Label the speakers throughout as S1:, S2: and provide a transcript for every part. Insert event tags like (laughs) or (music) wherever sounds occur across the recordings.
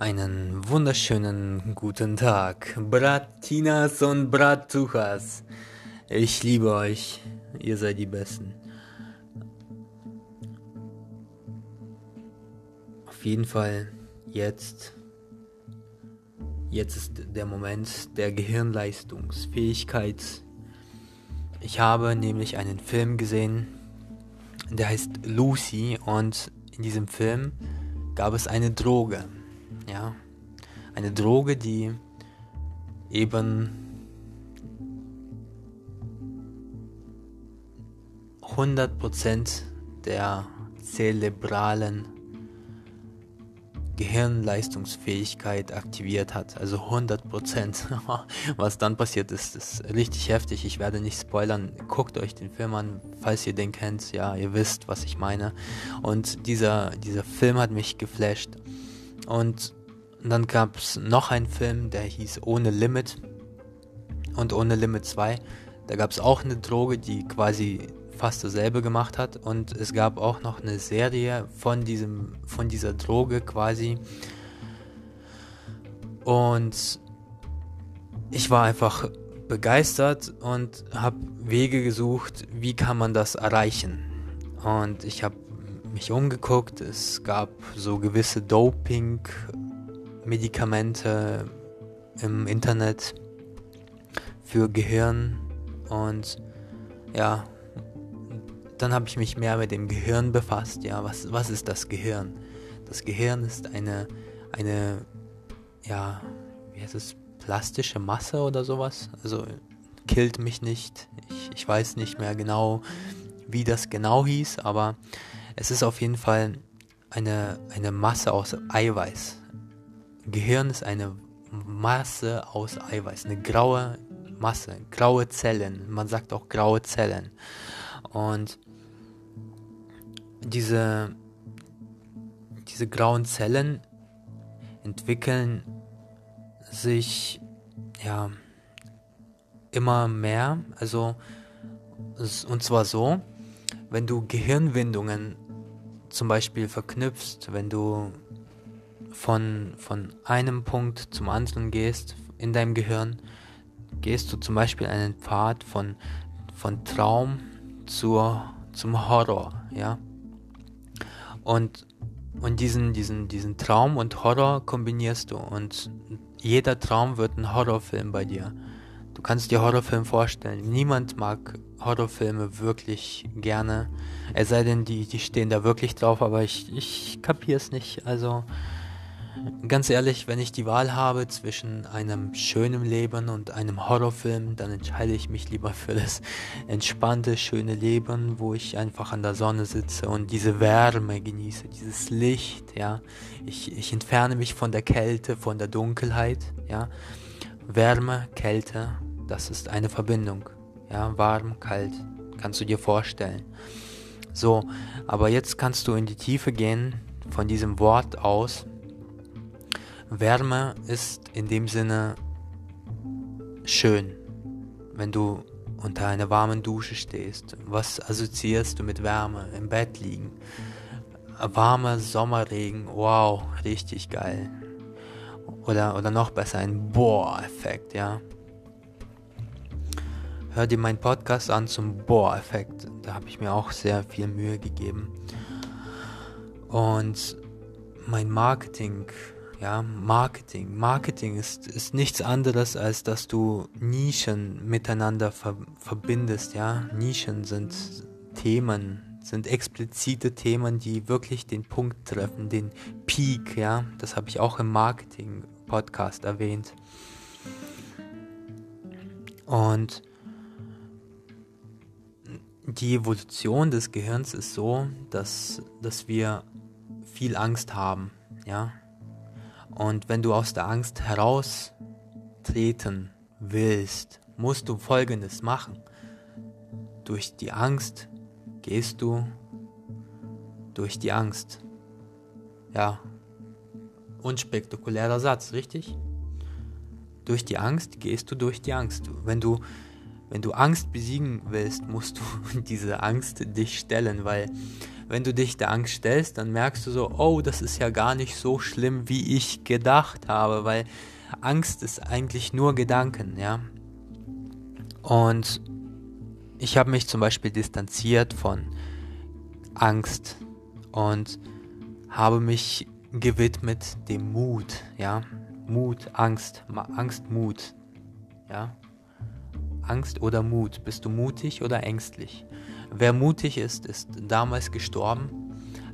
S1: Einen wunderschönen guten Tag, Bratinas und Bratuchas. Ich liebe euch, ihr seid die Besten. Auf jeden Fall jetzt, jetzt ist der Moment der Gehirnleistungsfähigkeit. Ich habe nämlich einen Film gesehen, der heißt Lucy und in diesem Film gab es eine Droge ja, eine Droge, die eben 100% der zerebralen Gehirnleistungsfähigkeit aktiviert hat. Also 100%. (laughs) Was dann passiert ist, ist richtig heftig. Ich werde nicht spoilern. Guckt euch den Film an, falls ihr den kennt. Ja, ihr wisst, was ich meine. Und dieser, dieser Film hat mich geflasht. Und und dann gab es noch einen Film, der hieß Ohne Limit und Ohne Limit 2. Da gab es auch eine Droge, die quasi fast dasselbe gemacht hat. Und es gab auch noch eine Serie von, diesem, von dieser Droge quasi. Und ich war einfach begeistert und habe Wege gesucht, wie kann man das erreichen. Und ich habe mich umgeguckt, es gab so gewisse Doping Medikamente im Internet für Gehirn und ja, dann habe ich mich mehr mit dem Gehirn befasst. Ja, was, was ist das Gehirn? Das Gehirn ist eine, eine, ja, wie heißt es, plastische Masse oder sowas. Also killt mich nicht. Ich, ich weiß nicht mehr genau, wie das genau hieß, aber es ist auf jeden Fall eine, eine Masse aus Eiweiß. Gehirn ist eine Masse aus Eiweiß, eine graue Masse, graue Zellen. Man sagt auch graue Zellen. Und diese, diese grauen Zellen entwickeln sich ja immer mehr. Also und zwar so, wenn du Gehirnwindungen zum Beispiel verknüpfst, wenn du von, von einem Punkt zum anderen gehst in deinem Gehirn, gehst du zum Beispiel einen Pfad von, von Traum zur, zum Horror, ja. Und, und diesen, diesen, diesen Traum und Horror kombinierst du und jeder Traum wird ein Horrorfilm bei dir. Du kannst dir Horrorfilm vorstellen. Niemand mag Horrorfilme wirklich gerne. Es sei denn, die, die stehen da wirklich drauf, aber ich, ich kapier's nicht. Also, Ganz ehrlich, wenn ich die Wahl habe zwischen einem schönen Leben und einem Horrorfilm, dann entscheide ich mich lieber für das entspannte, schöne Leben, wo ich einfach an der Sonne sitze und diese Wärme genieße, dieses Licht, ja. Ich, ich entferne mich von der Kälte, von der Dunkelheit, ja. Wärme, Kälte, das ist eine Verbindung, ja. Warm, kalt, kannst du dir vorstellen. So, aber jetzt kannst du in die Tiefe gehen von diesem Wort aus Wärme ist in dem Sinne schön, wenn du unter einer warmen Dusche stehst. Was assoziierst du mit Wärme? Im Bett liegen. Warmer Sommerregen, wow, richtig geil. Oder, oder noch besser, ein Bohr-Effekt, ja. Hör dir meinen Podcast an zum Bohr-Effekt. Da habe ich mir auch sehr viel Mühe gegeben. Und mein Marketing ja, Marketing. Marketing ist, ist nichts anderes, als dass du Nischen miteinander ver verbindest, ja. Nischen sind Themen, sind explizite Themen, die wirklich den Punkt treffen, den Peak, ja. Das habe ich auch im Marketing-Podcast erwähnt. Und die Evolution des Gehirns ist so, dass, dass wir viel Angst haben, ja. Und wenn du aus der Angst heraustreten willst, musst du Folgendes machen. Durch die Angst gehst du durch die Angst. Ja, unspektakulärer Satz, richtig? Durch die Angst gehst du durch die Angst. Wenn du, wenn du Angst besiegen willst, musst du (laughs) diese Angst dich stellen, weil wenn du dich der Angst stellst, dann merkst du so, oh, das ist ja gar nicht so schlimm, wie ich gedacht habe, weil Angst ist eigentlich nur Gedanken, ja. Und ich habe mich zum Beispiel distanziert von Angst und habe mich gewidmet dem Mut, ja. Mut, Angst, Angst, Mut, ja. Angst oder Mut? Bist du mutig oder ängstlich? Wer mutig ist, ist damals gestorben.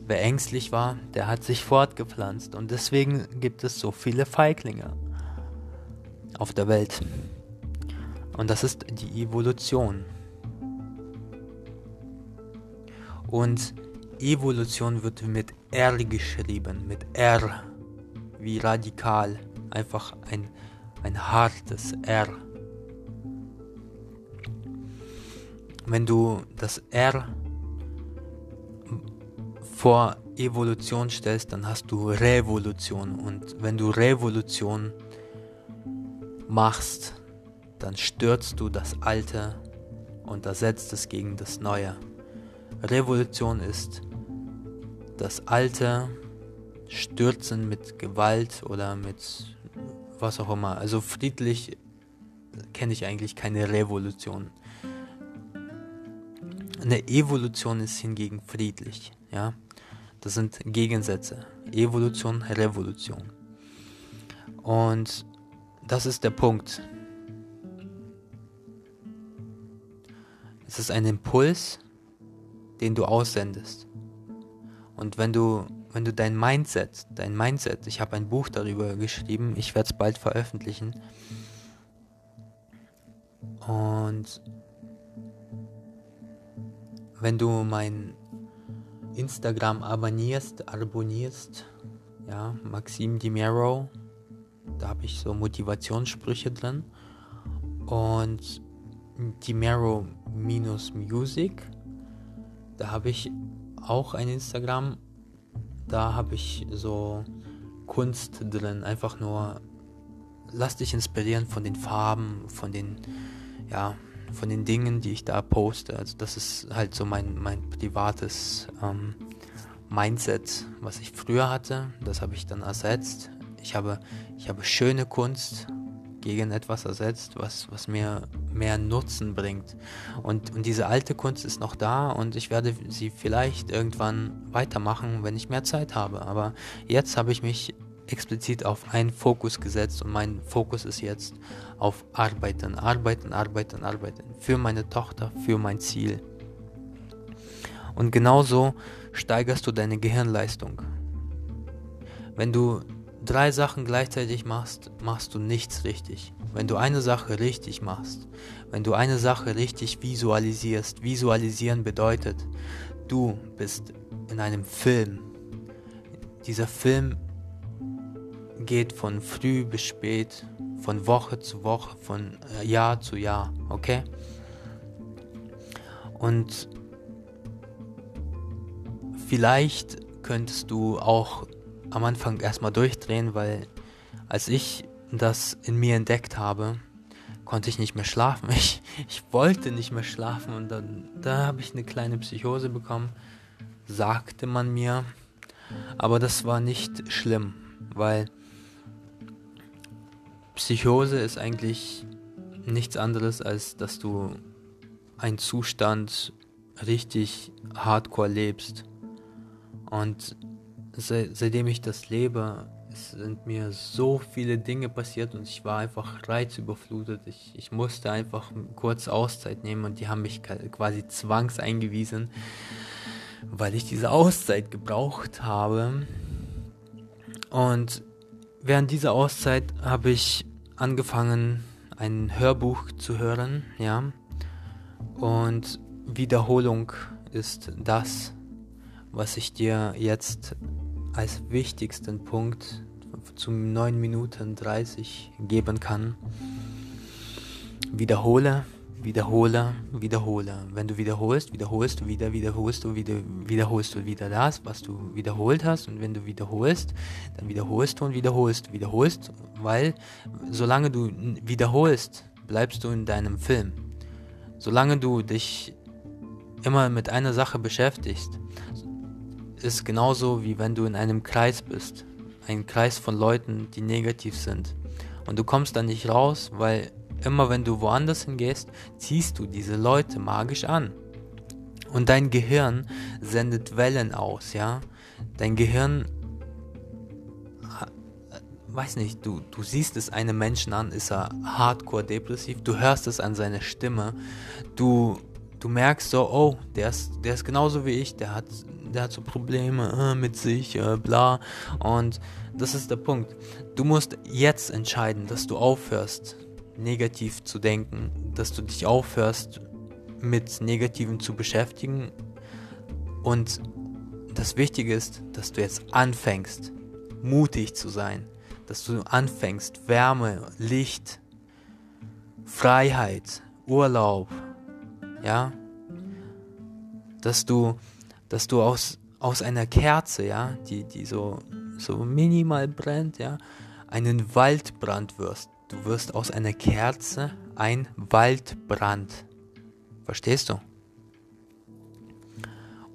S1: Wer ängstlich war, der hat sich fortgepflanzt. Und deswegen gibt es so viele Feiglinge auf der Welt. Und das ist die Evolution. Und Evolution wird mit R geschrieben, mit R, wie radikal, einfach ein, ein hartes R. wenn du das R vor Evolution stellst, dann hast du Revolution. Und wenn du Revolution machst, dann stürzt du das Alte und ersetzt es gegen das Neue. Revolution ist das Alte stürzen mit Gewalt oder mit was auch immer. Also friedlich kenne ich eigentlich keine Revolution. Eine Evolution ist hingegen friedlich, ja. Das sind Gegensätze. Evolution, Revolution. Und das ist der Punkt. Es ist ein Impuls, den du aussendest. Und wenn du, wenn du dein Mindset, dein Mindset, ich habe ein Buch darüber geschrieben, ich werde es bald veröffentlichen. Und wenn du mein Instagram abonnierst, abonnierst, ja, Maxim Dimero, da habe ich so Motivationssprüche drin. Und Dimero minus Music, da habe ich auch ein Instagram, da habe ich so Kunst drin, einfach nur lass dich inspirieren von den Farben, von den ja, von den Dingen, die ich da poste. Also das ist halt so mein, mein privates ähm, Mindset, was ich früher hatte. Das habe ich dann ersetzt. Ich habe, ich habe schöne Kunst gegen etwas ersetzt, was, was mir mehr Nutzen bringt. Und, und diese alte Kunst ist noch da und ich werde sie vielleicht irgendwann weitermachen, wenn ich mehr Zeit habe. Aber jetzt habe ich mich explizit auf einen Fokus gesetzt und mein Fokus ist jetzt auf Arbeiten, Arbeiten, Arbeiten, Arbeiten. Für meine Tochter, für mein Ziel. Und genauso steigerst du deine Gehirnleistung. Wenn du drei Sachen gleichzeitig machst, machst du nichts richtig. Wenn du eine Sache richtig machst, wenn du eine Sache richtig visualisierst, visualisieren bedeutet, du bist in einem Film. Dieser Film geht von früh bis spät, von Woche zu Woche, von äh, Jahr zu Jahr, okay? Und vielleicht könntest du auch am Anfang erstmal durchdrehen, weil als ich das in mir entdeckt habe, konnte ich nicht mehr schlafen. (laughs) Ich, ich wollte nicht mehr schlafen und dann da habe ich eine kleine Psychose bekommen, sagte man mir. Aber das war nicht schlimm, weil Psychose ist eigentlich nichts anderes, als dass du einen Zustand richtig hardcore lebst. Und se seitdem ich das lebe, sind mir so viele Dinge passiert und ich war einfach reizüberflutet. Ich, ich musste einfach kurz Auszeit nehmen und die haben mich quasi zwangseingewiesen, weil ich diese Auszeit gebraucht habe. Und während dieser Auszeit habe ich angefangen, ein Hörbuch zu hören, ja. Und Wiederholung ist das, was ich dir jetzt als wichtigsten Punkt zum 9 Minuten 30 geben kann. Wiederhole, wiederhole, wiederhole. Wenn du wiederholst, wiederholst du wieder, wiederholst du wieder, wiederholst du wieder das, was du wiederholt hast. Und wenn du wiederholst, dann wiederholst du und wiederholst, wiederholst, weil solange du wiederholst, bleibst du in deinem Film. Solange du dich immer mit einer Sache beschäftigst, ist genauso wie wenn du in einem Kreis bist. Ein Kreis von Leuten, die negativ sind. Und du kommst da nicht raus, weil immer wenn du woanders hingehst, ziehst du diese Leute magisch an. Und dein Gehirn sendet Wellen aus, ja. Dein Gehirn, weiß nicht, du, du siehst es einem Menschen an, ist er hardcore depressiv, du hörst es an seiner Stimme, du, du merkst so, oh, der ist, der ist genauso wie ich, der hat, der hat so Probleme äh, mit sich, äh, bla. Und das ist der Punkt. Du musst jetzt entscheiden, dass du aufhörst, negativ zu denken, dass du dich aufhörst, mit Negativen zu beschäftigen. Und das Wichtige ist, dass du jetzt anfängst, mutig zu sein, dass du anfängst, Wärme, Licht, Freiheit, Urlaub, ja, dass du, dass du aus, aus einer Kerze, ja, die, die so, so minimal brennt, ja, einen Waldbrand wirst. Du wirst aus einer Kerze ein Waldbrand. Verstehst du?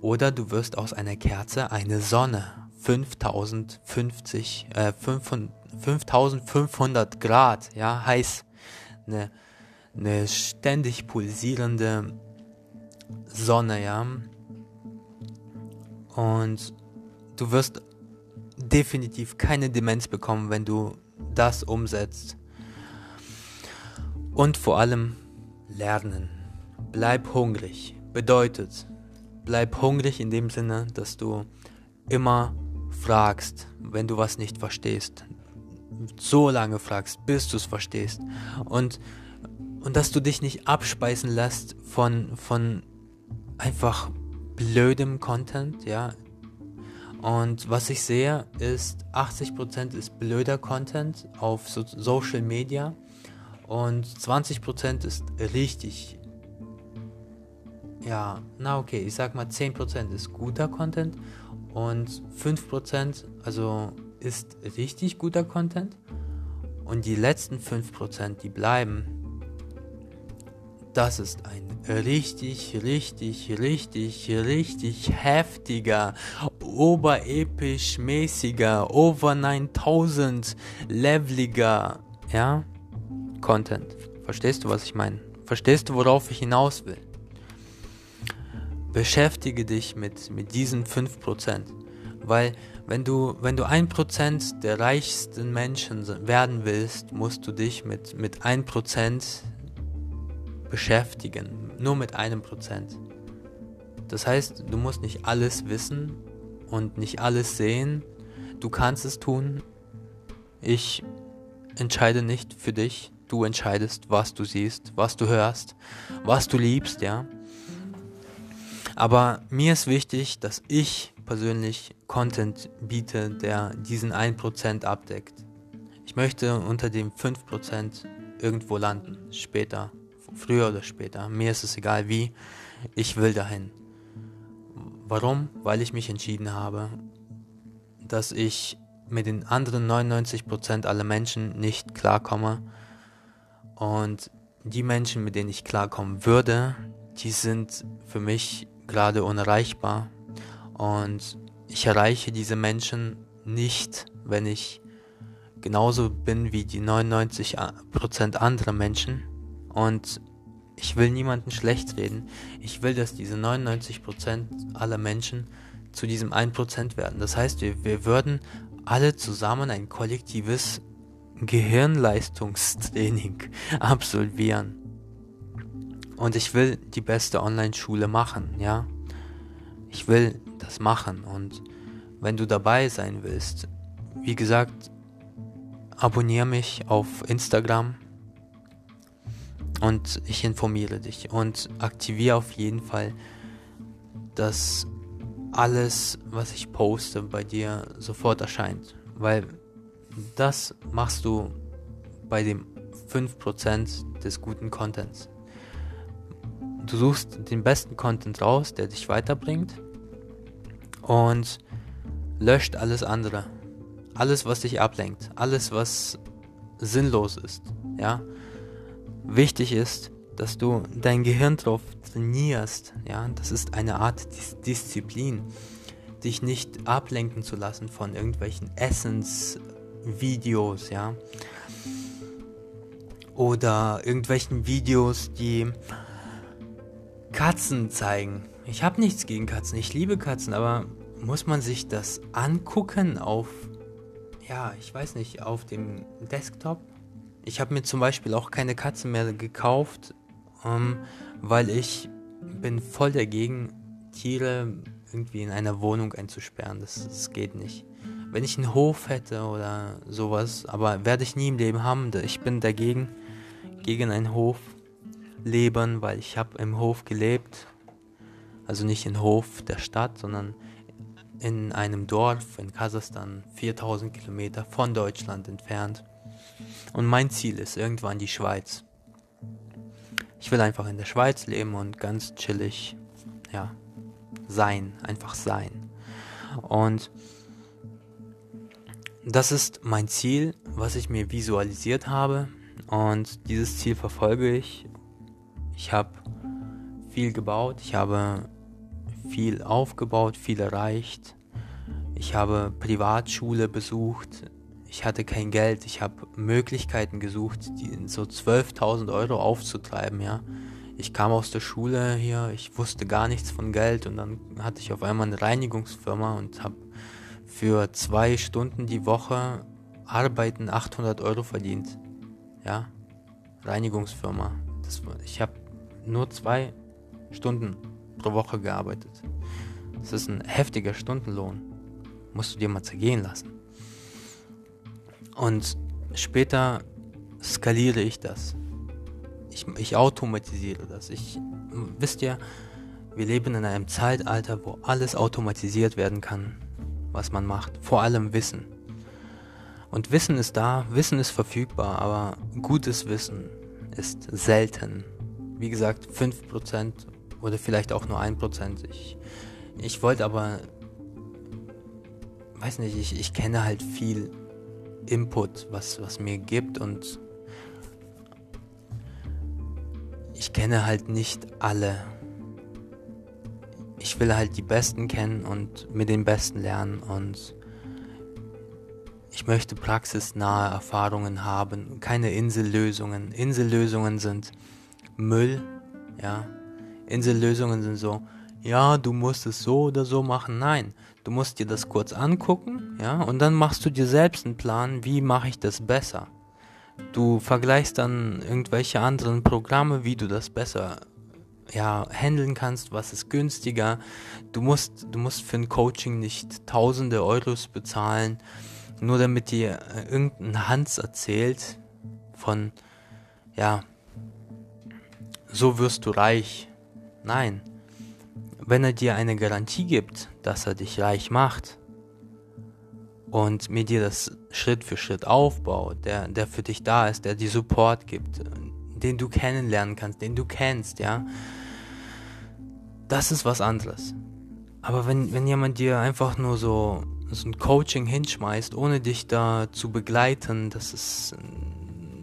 S1: Oder du wirst aus einer Kerze eine Sonne. 5050, äh, 5500 Grad, ja, heiß. Eine, eine ständig pulsierende Sonne, ja. Und du wirst definitiv keine Demenz bekommen, wenn du das umsetzt. Und vor allem lernen. Bleib hungrig. Bedeutet, bleib hungrig in dem Sinne, dass du immer fragst, wenn du was nicht verstehst. So lange fragst, bis du es verstehst. Und, und dass du dich nicht abspeisen lässt von, von einfach blödem Content, ja. Und was ich sehe, ist 80% ist blöder Content auf so Social Media und 20% ist richtig. Ja, na okay, ich sag mal 10% ist guter Content und 5% also ist richtig guter Content. Und die letzten 5%, die bleiben, das ist ein richtig, richtig, richtig, richtig heftiger, oberepisch mäßiger, over 9000 leveliger, ja, Content. Verstehst du, was ich meine? Verstehst du, worauf ich hinaus will? beschäftige dich mit, mit diesen 5%. Weil wenn du, wenn du 1% der reichsten Menschen werden willst, musst du dich mit, mit 1% beschäftigen. Nur mit einem Prozent. Das heißt, du musst nicht alles wissen und nicht alles sehen. Du kannst es tun. Ich entscheide nicht für dich. Du entscheidest, was du siehst, was du hörst, was du liebst, ja. Aber mir ist wichtig, dass ich persönlich Content biete, der diesen 1% abdeckt. Ich möchte unter dem 5% irgendwo landen, später, früher oder später. Mir ist es egal wie, ich will dahin. Warum? Weil ich mich entschieden habe, dass ich mit den anderen 99% aller Menschen nicht klarkomme. Und die Menschen, mit denen ich klarkommen würde, die sind für mich gerade unerreichbar und ich erreiche diese Menschen nicht, wenn ich genauso bin wie die 99% anderer Menschen und ich will niemanden schlecht reden. Ich will, dass diese 99% aller Menschen zu diesem 1% werden. Das heißt, wir, wir würden alle zusammen ein kollektives Gehirnleistungstraining absolvieren. Und ich will die beste Online-Schule machen, ja. Ich will das machen. Und wenn du dabei sein willst, wie gesagt, abonniere mich auf Instagram und ich informiere dich und aktiviere auf jeden Fall, dass alles, was ich poste, bei dir sofort erscheint. Weil das machst du bei dem 5% des guten Contents. Du suchst den besten Content raus, der dich weiterbringt und löscht alles andere. Alles, was dich ablenkt, alles, was sinnlos ist, ja. Wichtig ist, dass du dein Gehirn drauf trainierst, ja. Das ist eine Art Dis Disziplin. dich nicht ablenken zu lassen von irgendwelchen Essensvideos, ja. Oder irgendwelchen Videos, die Katzen zeigen. Ich habe nichts gegen Katzen, ich liebe Katzen, aber muss man sich das angucken auf, ja, ich weiß nicht, auf dem Desktop? Ich habe mir zum Beispiel auch keine Katzen mehr gekauft, ähm, weil ich bin voll dagegen, Tiere irgendwie in einer Wohnung einzusperren. Das, das geht nicht. Wenn ich einen Hof hätte oder sowas, aber werde ich nie im Leben haben. Ich bin dagegen, gegen einen Hof leben, weil ich habe im Hof gelebt. Also nicht im Hof der Stadt, sondern in einem Dorf in Kasachstan, 4000 Kilometer von Deutschland entfernt. Und mein Ziel ist irgendwann die Schweiz. Ich will einfach in der Schweiz leben und ganz chillig, ja, sein, einfach sein. Und das ist mein Ziel, was ich mir visualisiert habe. Und dieses Ziel verfolge ich. Ich habe viel gebaut, ich habe viel aufgebaut, viel erreicht. Ich habe Privatschule besucht. Ich hatte kein Geld. Ich habe Möglichkeiten gesucht, so 12.000 Euro aufzutreiben, ja ich kam aus der Schule hier, ich wusste gar nichts von Geld und dann hatte ich auf einmal eine Reinigungsfirma und habe für zwei Stunden die Woche arbeiten 800 Euro verdient. Ja, Reinigungsfirma. Das, ich habe nur zwei Stunden pro Woche gearbeitet. Das ist ein heftiger Stundenlohn. Musst du dir mal zergehen lassen. Und später skaliere ich das. Ich, ich automatisiere das. Ich, wisst ihr, wir leben in einem Zeitalter, wo alles automatisiert werden kann, was man macht. Vor allem Wissen. Und Wissen ist da, Wissen ist verfügbar, aber gutes Wissen ist selten. Wie gesagt, 5% oder vielleicht auch nur 1%. Ich, ich wollte aber, weiß nicht, ich, ich kenne halt viel Input, was, was mir gibt und ich kenne halt nicht alle. Ich will halt die Besten kennen und mit den Besten lernen und ich möchte praxisnahe Erfahrungen haben, keine Insellösungen. Insellösungen sind Müll, ja. Insellösungen sind so, ja, du musst es so oder so machen. Nein, du musst dir das kurz angucken, ja, und dann machst du dir selbst einen Plan, wie mache ich das besser. Du vergleichst dann irgendwelche anderen Programme, wie du das besser ja, handeln kannst, was ist günstiger. Du musst, du musst für ein Coaching nicht tausende Euros bezahlen, nur damit dir äh, irgendein Hans erzählt von, ja, so wirst du reich. Nein. Wenn er dir eine Garantie gibt, dass er dich reich macht, und mir dir das Schritt für Schritt aufbaut, der, der für dich da ist, der dir Support gibt, den du kennenlernen kannst, den du kennst, ja, das ist was anderes. Aber wenn, wenn jemand dir einfach nur so, so ein Coaching hinschmeißt, ohne dich da zu begleiten, das ist,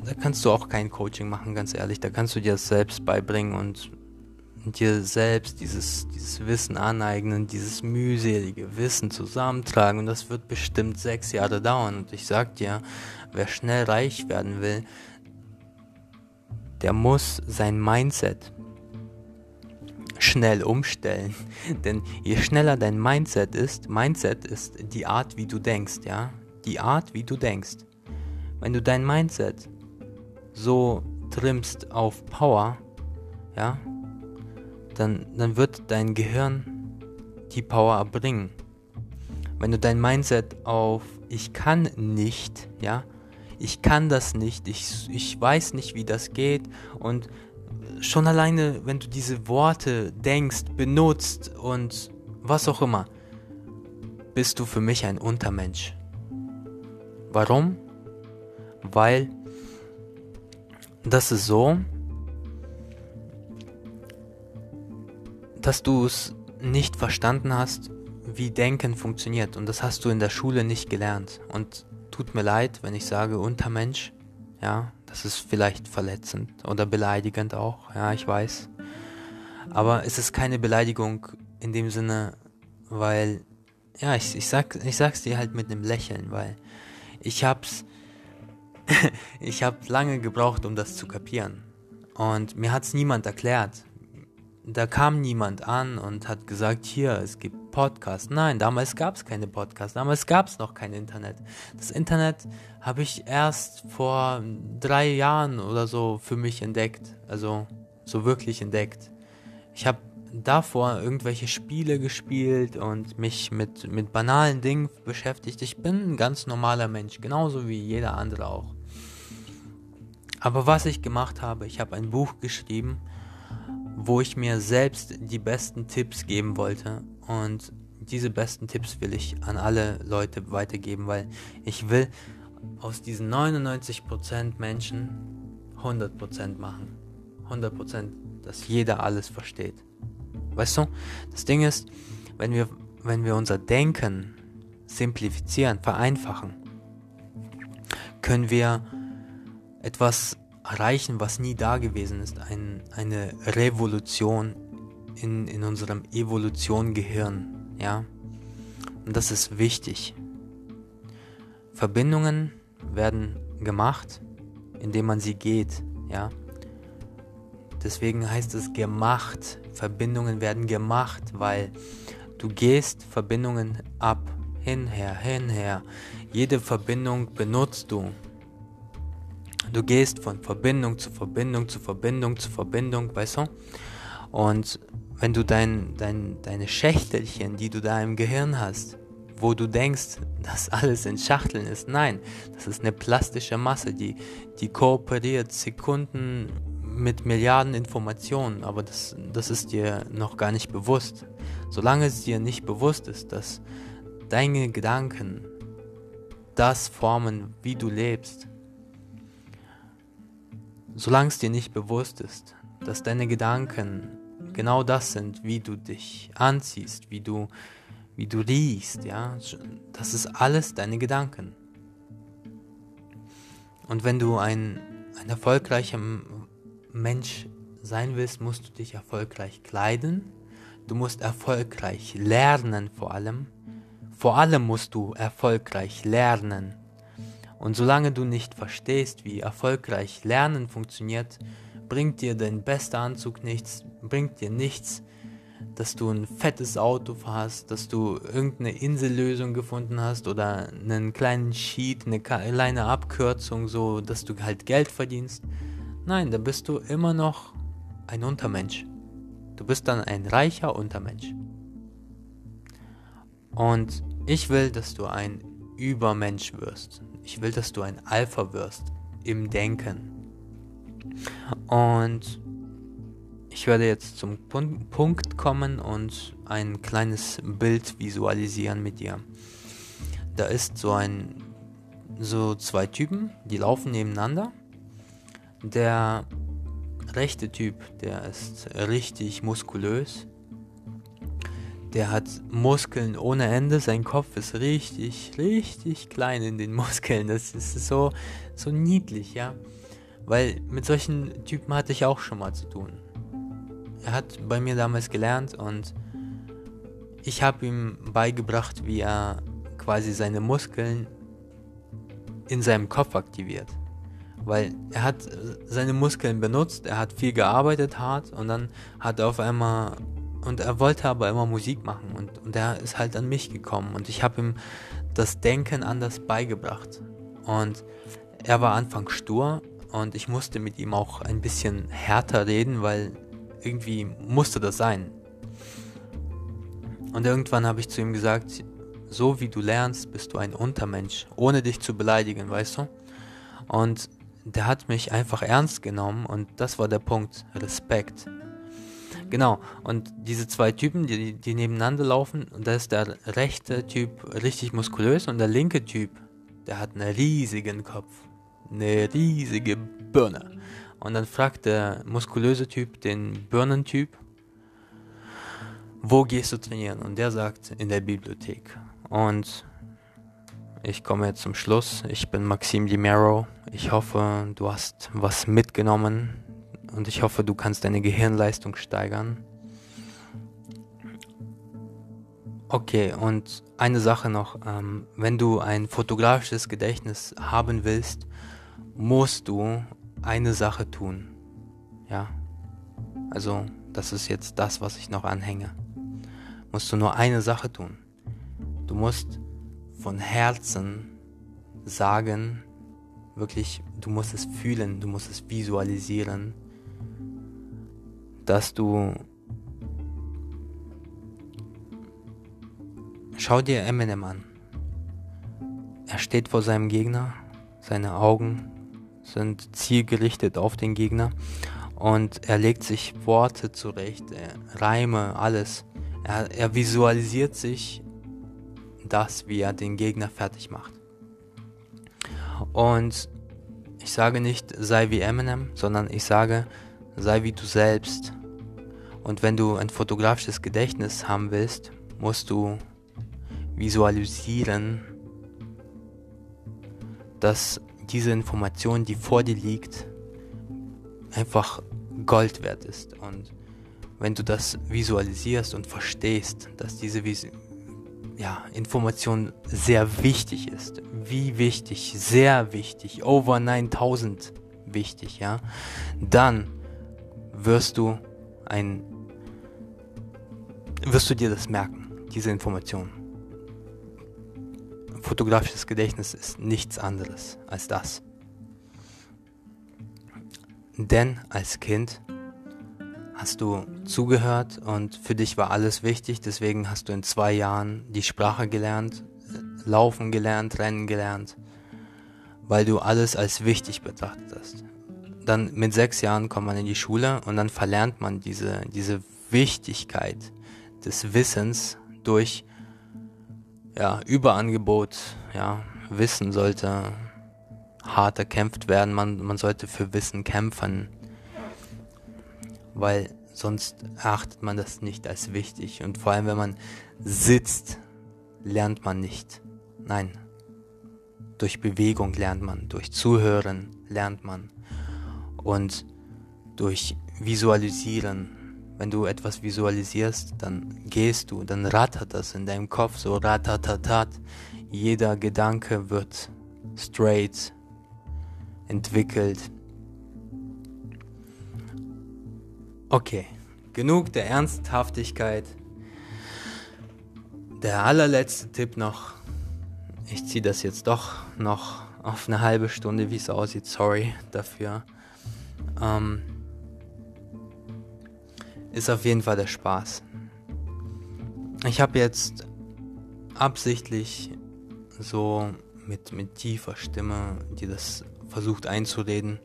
S1: da kannst du auch kein Coaching machen, ganz ehrlich. Da kannst du dir das selbst beibringen und dir selbst dieses, dieses Wissen aneignen, dieses mühselige Wissen zusammentragen und das wird bestimmt sechs Jahre dauern. Und ich sag dir, wer schnell reich werden will, der muss sein Mindset schnell umstellen. (laughs) Denn je schneller dein Mindset ist, Mindset ist die Art, wie du denkst, ja? Die Art, wie du denkst. Wenn du dein Mindset so trimmst auf Power, ja, dann, dann wird dein Gehirn die Power erbringen. Wenn du dein Mindset auf ich kann nicht, ja, ich kann das nicht, ich, ich weiß nicht, wie das geht und schon alleine, wenn du diese Worte denkst, benutzt und was auch immer, bist du für mich ein Untermensch. Warum? Weil das ist so, dass du es nicht verstanden hast, wie Denken funktioniert. Und das hast du in der Schule nicht gelernt. Und tut mir leid, wenn ich sage Untermensch. Ja, das ist vielleicht verletzend oder beleidigend auch. Ja, ich weiß. Aber es ist keine Beleidigung in dem Sinne, weil ja, ich, ich, sag, ich sag's dir halt mit einem Lächeln, weil ich hab's, (laughs) ich hab lange gebraucht, um das zu kapieren. Und mir hat's niemand erklärt. Da kam niemand an und hat gesagt, hier, es gibt Podcasts. Nein, damals gab es keine Podcasts, damals gab es noch kein Internet. Das Internet habe ich erst vor drei Jahren oder so für mich entdeckt. Also so wirklich entdeckt. Ich habe davor irgendwelche Spiele gespielt und mich mit, mit banalen Dingen beschäftigt. Ich bin ein ganz normaler Mensch, genauso wie jeder andere auch. Aber was ich gemacht habe, ich habe ein Buch geschrieben, wo ich mir selbst die besten Tipps geben wollte. Und diese besten Tipps will ich an alle Leute weitergeben, weil ich will aus diesen 99% Menschen 100% machen. 100%, dass jeder alles versteht. Weißt du? Das Ding ist, wenn wir, wenn wir unser Denken simplifizieren, vereinfachen, können wir etwas erreichen, was nie da gewesen ist. Ein, eine Revolution in, in unserem Evolution-Gehirn. Ja? Und das ist wichtig. Verbindungen werden gemacht, indem man sie geht. Ja? Deswegen heißt es gemacht. Verbindungen werden gemacht, weil du gehst Verbindungen ab, hinher, hinher. Jede Verbindung benutzt du. Du gehst von Verbindung zu Verbindung zu Verbindung zu Verbindung, weißt du? Und wenn du dein, dein, deine Schächtelchen, die du da im Gehirn hast, wo du denkst, dass alles in Schachteln ist, nein, das ist eine plastische Masse, die, die kooperiert Sekunden mit Milliarden Informationen, aber das, das ist dir noch gar nicht bewusst. Solange es dir nicht bewusst ist, dass deine Gedanken das formen, wie du lebst, solange es dir nicht bewusst ist, dass deine Gedanken genau das sind, wie du dich anziehst, wie du, wie du riechst, ja, das ist alles deine Gedanken. Und wenn du ein, ein erfolgreicher Mensch sein willst, musst du dich erfolgreich kleiden. Du musst erfolgreich lernen vor allem. Vor allem musst du erfolgreich lernen. Und solange du nicht verstehst, wie erfolgreich Lernen funktioniert, bringt dir dein bester Anzug nichts, bringt dir nichts, dass du ein fettes Auto fährst, dass du irgendeine Insellösung gefunden hast oder einen kleinen Sheet, eine kleine Abkürzung, so dass du halt Geld verdienst. Nein, da bist du immer noch ein Untermensch. Du bist dann ein reicher Untermensch. Und ich will, dass du ein Übermensch wirst. Ich will, dass du ein Alpha wirst im Denken. Und ich werde jetzt zum Punkt kommen und ein kleines Bild visualisieren mit dir. Da ist so ein so zwei Typen, die laufen nebeneinander der rechte Typ, der ist richtig muskulös. Der hat Muskeln ohne Ende. Sein Kopf ist richtig, richtig klein in den (laughs) Muskeln. Das ist so, so niedlich, ja. Weil mit solchen Typen hatte ich auch schon mal zu tun. Er hat bei mir damals gelernt und ich habe ihm beigebracht, wie er quasi seine Muskeln in seinem Kopf aktiviert weil er hat seine Muskeln benutzt, er hat viel gearbeitet hart und dann hat er auf einmal und er wollte aber immer Musik machen und, und er ist halt an mich gekommen und ich habe ihm das Denken anders beigebracht und er war anfangs stur und ich musste mit ihm auch ein bisschen härter reden, weil irgendwie musste das sein. Und irgendwann habe ich zu ihm gesagt, so wie du lernst, bist du ein Untermensch, ohne dich zu beleidigen, weißt du? Und der hat mich einfach ernst genommen und das war der Punkt. Respekt. Genau, und diese zwei Typen, die, die nebeneinander laufen, da ist der rechte Typ richtig muskulös und der linke Typ, der hat einen riesigen Kopf. Eine riesige Birne. Und dann fragt der muskulöse Typ den Birnentyp, wo gehst du trainieren? Und der sagt, in der Bibliothek. Und ich komme jetzt zum Schluss. Ich bin Maxim Di Mero. Ich hoffe, du hast was mitgenommen und ich hoffe, du kannst deine Gehirnleistung steigern. Okay, und eine Sache noch, ähm, wenn du ein fotografisches Gedächtnis haben willst, musst du eine Sache tun. Ja, also das ist jetzt das, was ich noch anhänge. Musst du nur eine Sache tun. Du musst von Herzen sagen, wirklich, du musst es fühlen, du musst es visualisieren, dass du Schau dir Eminem an. Er steht vor seinem Gegner, seine Augen sind zielgerichtet auf den Gegner und er legt sich Worte zurecht, Reime, alles. Er, er visualisiert sich das, wie er den Gegner fertig macht. Und ich sage nicht, sei wie Eminem, sondern ich sage, sei wie du selbst. Und wenn du ein fotografisches Gedächtnis haben willst, musst du visualisieren, dass diese Information, die vor dir liegt, einfach Gold wert ist. Und wenn du das visualisierst und verstehst, dass diese Vis ja, Information sehr wichtig ist, wie wichtig, sehr wichtig, over 9000 wichtig, ja, dann wirst du ein, wirst du dir das merken, diese Information fotografisches Gedächtnis ist nichts anderes als das. Denn als Kind hast du zugehört und für dich war alles wichtig, deswegen hast du in zwei Jahren die Sprache gelernt, laufen gelernt, rennen gelernt, weil du alles als wichtig betrachtet hast. Dann mit sechs Jahren kommt man in die Schule und dann verlernt man diese, diese Wichtigkeit des Wissens durch ja, Überangebot, ja, Wissen sollte hart erkämpft werden, man, man sollte für Wissen kämpfen, weil sonst erachtet man das nicht als wichtig. Und vor allem wenn man sitzt, lernt man nicht. Nein, durch Bewegung lernt man, durch Zuhören lernt man. Und durch Visualisieren wenn du etwas visualisierst, dann gehst du, dann rattert das in deinem Kopf so ratatatat. Jeder Gedanke wird straight entwickelt. Okay, genug der Ernsthaftigkeit. Der allerletzte Tipp noch. Ich ziehe das jetzt doch noch auf eine halbe Stunde, wie es aussieht. Sorry dafür. Ähm, ist auf jeden Fall der Spaß. Ich habe jetzt absichtlich so mit, mit tiefer Stimme dir das versucht einzureden,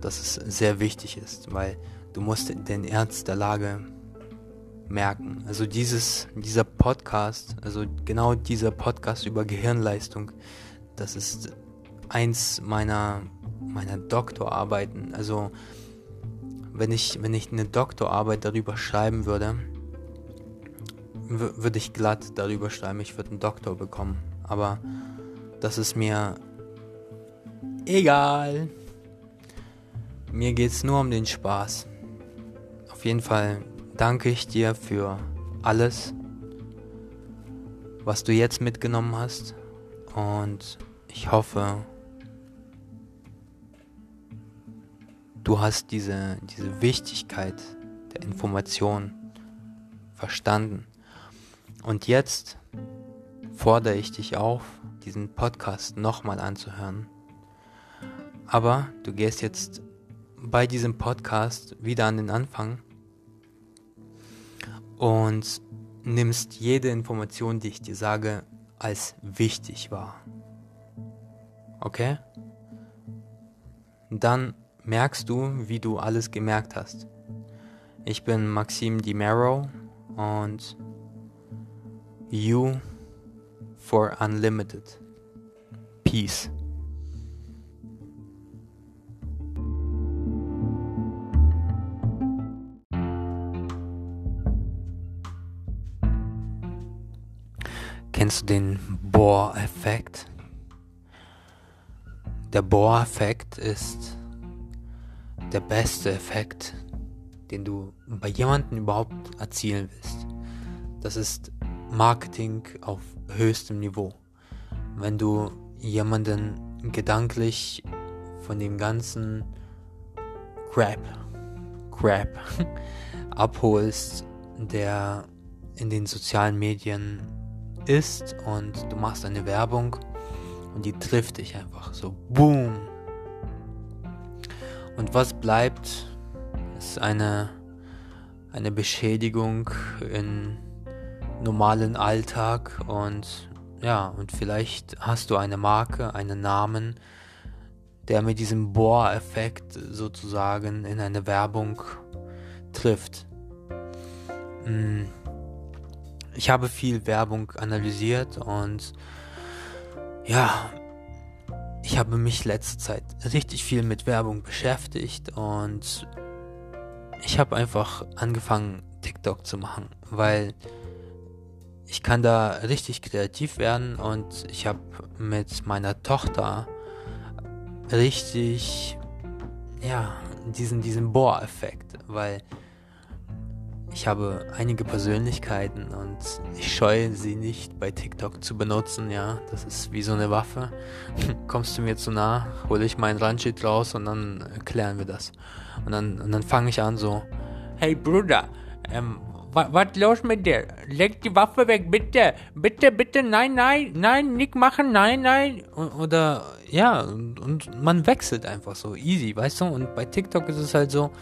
S1: dass es sehr wichtig ist, weil du musst den Ernst der Lage merken. Also dieses, dieser Podcast, also genau dieser Podcast über Gehirnleistung, das ist eins meiner, meiner Doktorarbeiten. Also wenn ich, wenn ich eine Doktorarbeit darüber schreiben würde, würde ich glatt darüber schreiben, ich würde einen Doktor bekommen. Aber das ist mir egal. Mir geht es nur um den Spaß. Auf jeden Fall danke ich dir für alles, was du jetzt mitgenommen hast. Und ich hoffe, du hast diese, diese Wichtigkeit der Information verstanden. Und jetzt fordere ich dich auf, diesen Podcast nochmal anzuhören. Aber du gehst jetzt bei diesem Podcast wieder an den Anfang und nimmst jede Information, die ich dir sage, als wichtig wahr. Okay? Dann merkst du, wie du alles gemerkt hast. Ich bin Maxim DiMero und You for Unlimited. Peace. Kennst du den Bohr-Effekt? Der Bohr-Effekt ist der beste Effekt, den du bei jemandem überhaupt erzielen willst. Das ist Marketing auf höchstem Niveau. Wenn du jemanden gedanklich von dem ganzen Crap, Crap (laughs) abholst, der in den sozialen Medien ist und du machst eine Werbung und die trifft dich einfach so. Boom. Und was bleibt, ist eine, eine Beschädigung in normalen Alltag und ja, und vielleicht hast du eine Marke, einen Namen, der mit diesem Bohr-Effekt sozusagen in eine Werbung trifft. Hm. Ich habe viel Werbung analysiert und ja, ich habe mich letzte Zeit richtig viel mit Werbung beschäftigt und ich habe einfach angefangen, TikTok zu machen, weil ich kann da richtig kreativ werden und ich habe mit meiner Tochter richtig, ja, diesen, diesen Bohr-Effekt, weil ich habe einige Persönlichkeiten und ich scheue sie nicht bei TikTok zu benutzen, ja. Das ist wie so eine Waffe. (laughs) Kommst du mir zu nah, hole ich meinen Ranjit raus und dann klären wir das. Und dann, und dann fange ich an so, hey Bruder, ähm, was los mit dir? Leg die Waffe weg, bitte. Bitte, bitte, nein, nein, nein, nicht machen, nein, nein. Oder, ja, und, und man wechselt einfach so, easy, weißt du? Und bei TikTok ist es halt so,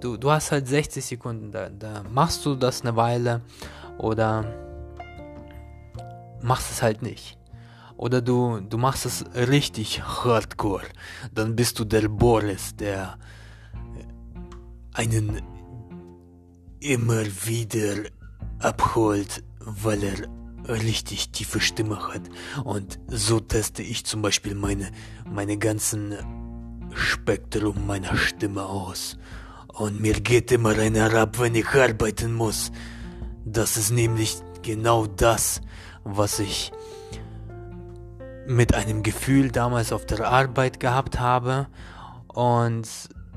S1: du, du hast halt 60 Sekunden, da, da machst du das eine Weile oder machst es halt nicht. Oder du, du machst es richtig hardcore. Dann bist du der Boris, der einen immer wieder abholt, weil er richtig tiefe Stimme hat. Und so teste ich zum Beispiel meine, meine ganzen Spektrum meiner Stimme aus. Und mir geht immer einer ab, wenn ich arbeiten muss. Das ist nämlich genau das, was ich mit einem Gefühl damals auf der Arbeit gehabt habe. Und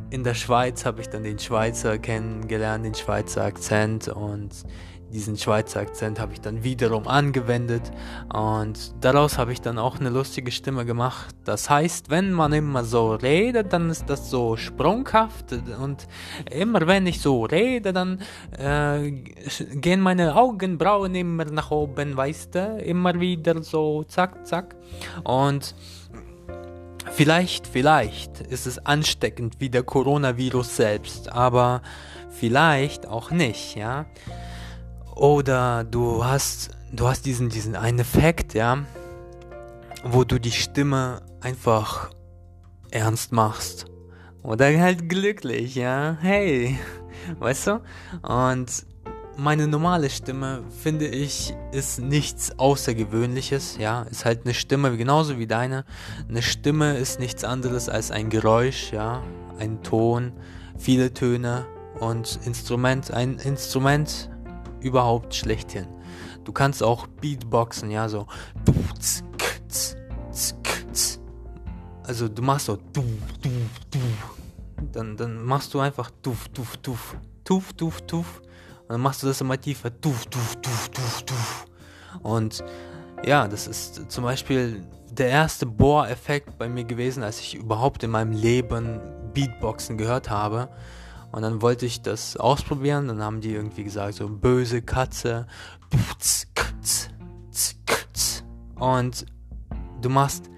S1: in der Schweiz habe ich dann den Schweizer kennengelernt, den Schweizer Akzent und diesen Schweizer Akzent habe ich dann wiederum angewendet und daraus habe ich dann auch eine lustige Stimme gemacht. Das heißt, wenn man immer so redet, dann ist das so sprunghaft und immer wenn ich so rede, dann äh, gehen meine Augenbrauen immer nach oben, weißt du, immer wieder so zack, zack und Vielleicht, vielleicht ist es ansteckend wie der Coronavirus selbst, aber vielleicht auch nicht, ja. Oder du hast, du hast diesen, diesen einen Effekt, ja, wo du die Stimme einfach ernst machst. Oder halt glücklich, ja. Hey, weißt du? Und meine normale Stimme, finde ich, ist nichts Außergewöhnliches, ja. Ist halt eine Stimme, genauso wie deine. Eine Stimme ist nichts anderes als ein Geräusch, ja. Ein Ton, viele Töne und Instrument. Ein Instrument überhaupt schlechthin. Du kannst auch Beatboxen, ja, so. Also du machst so. Dann, dann machst du einfach tuf, tuf, tuf, tuf, tuf, tuf. Und dann machst du das immer tiefer. Tuf, tuf, tuf, tuf, tuf. Und ja, das ist zum Beispiel der erste Bohr-Effekt bei mir gewesen, als ich überhaupt in meinem Leben Beatboxen gehört habe. Und dann wollte ich das ausprobieren. Dann haben die irgendwie gesagt, so böse Katze. Und du machst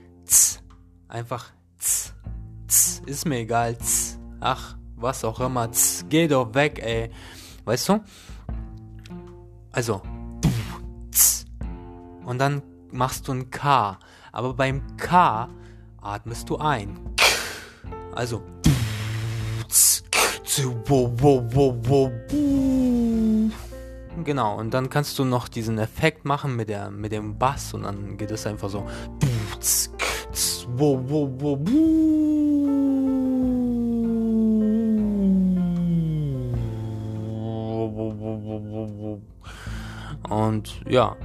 S1: einfach ist mir egal. Ach, was auch immer. Geh doch weg, ey. Weißt du? Also. Und dann machst du ein K. Aber beim K atmest du ein. Also. Genau, und dann kannst du noch diesen Effekt machen mit, der, mit dem Bass und dann geht es einfach so. Und ja,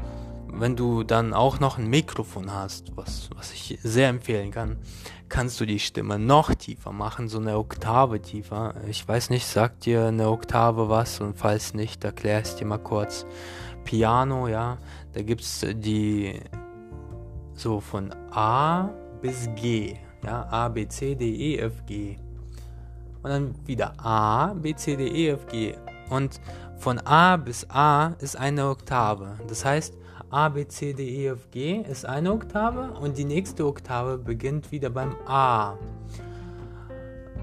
S1: wenn du dann auch noch ein Mikrofon hast, was, was ich sehr empfehlen kann, kannst du die Stimme noch tiefer machen, so eine Oktave tiefer. Ich weiß nicht, sagt dir eine Oktave was und falls nicht, erklär es dir mal kurz. Piano, ja, da gibt es die so von A bis G, ja, A, B, C, D, E, F, G. Und dann wieder A, B, C, D, E, F, G. Und von A bis A ist eine Oktave. Das heißt, A, B, C, D, E, F, G ist eine Oktave und die nächste Oktave beginnt wieder beim A.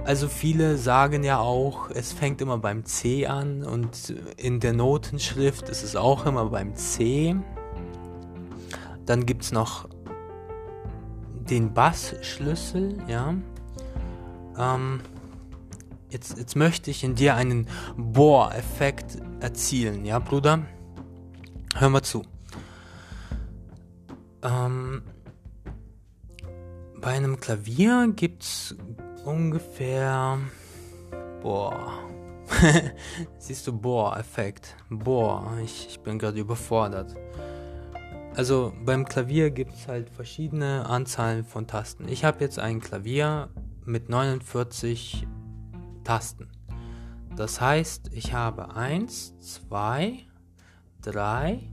S1: Also viele sagen ja auch, es fängt immer beim C an und in der Notenschrift ist es auch immer beim C. Dann gibt es noch den Bassschlüssel, ja. Ähm, jetzt, jetzt möchte ich in dir einen Bohr-Effekt erzielen, ja, Bruder? Hör mal zu. Ähm, bei einem Klavier gibt es ungefähr. Boah. (laughs) Siehst du, Bohr-Effekt. Boah, ich, ich bin gerade überfordert. Also beim Klavier gibt es halt verschiedene Anzahlen von Tasten. Ich habe jetzt ein Klavier mit 49 Tasten. Das heißt, ich habe 1, 2, 3,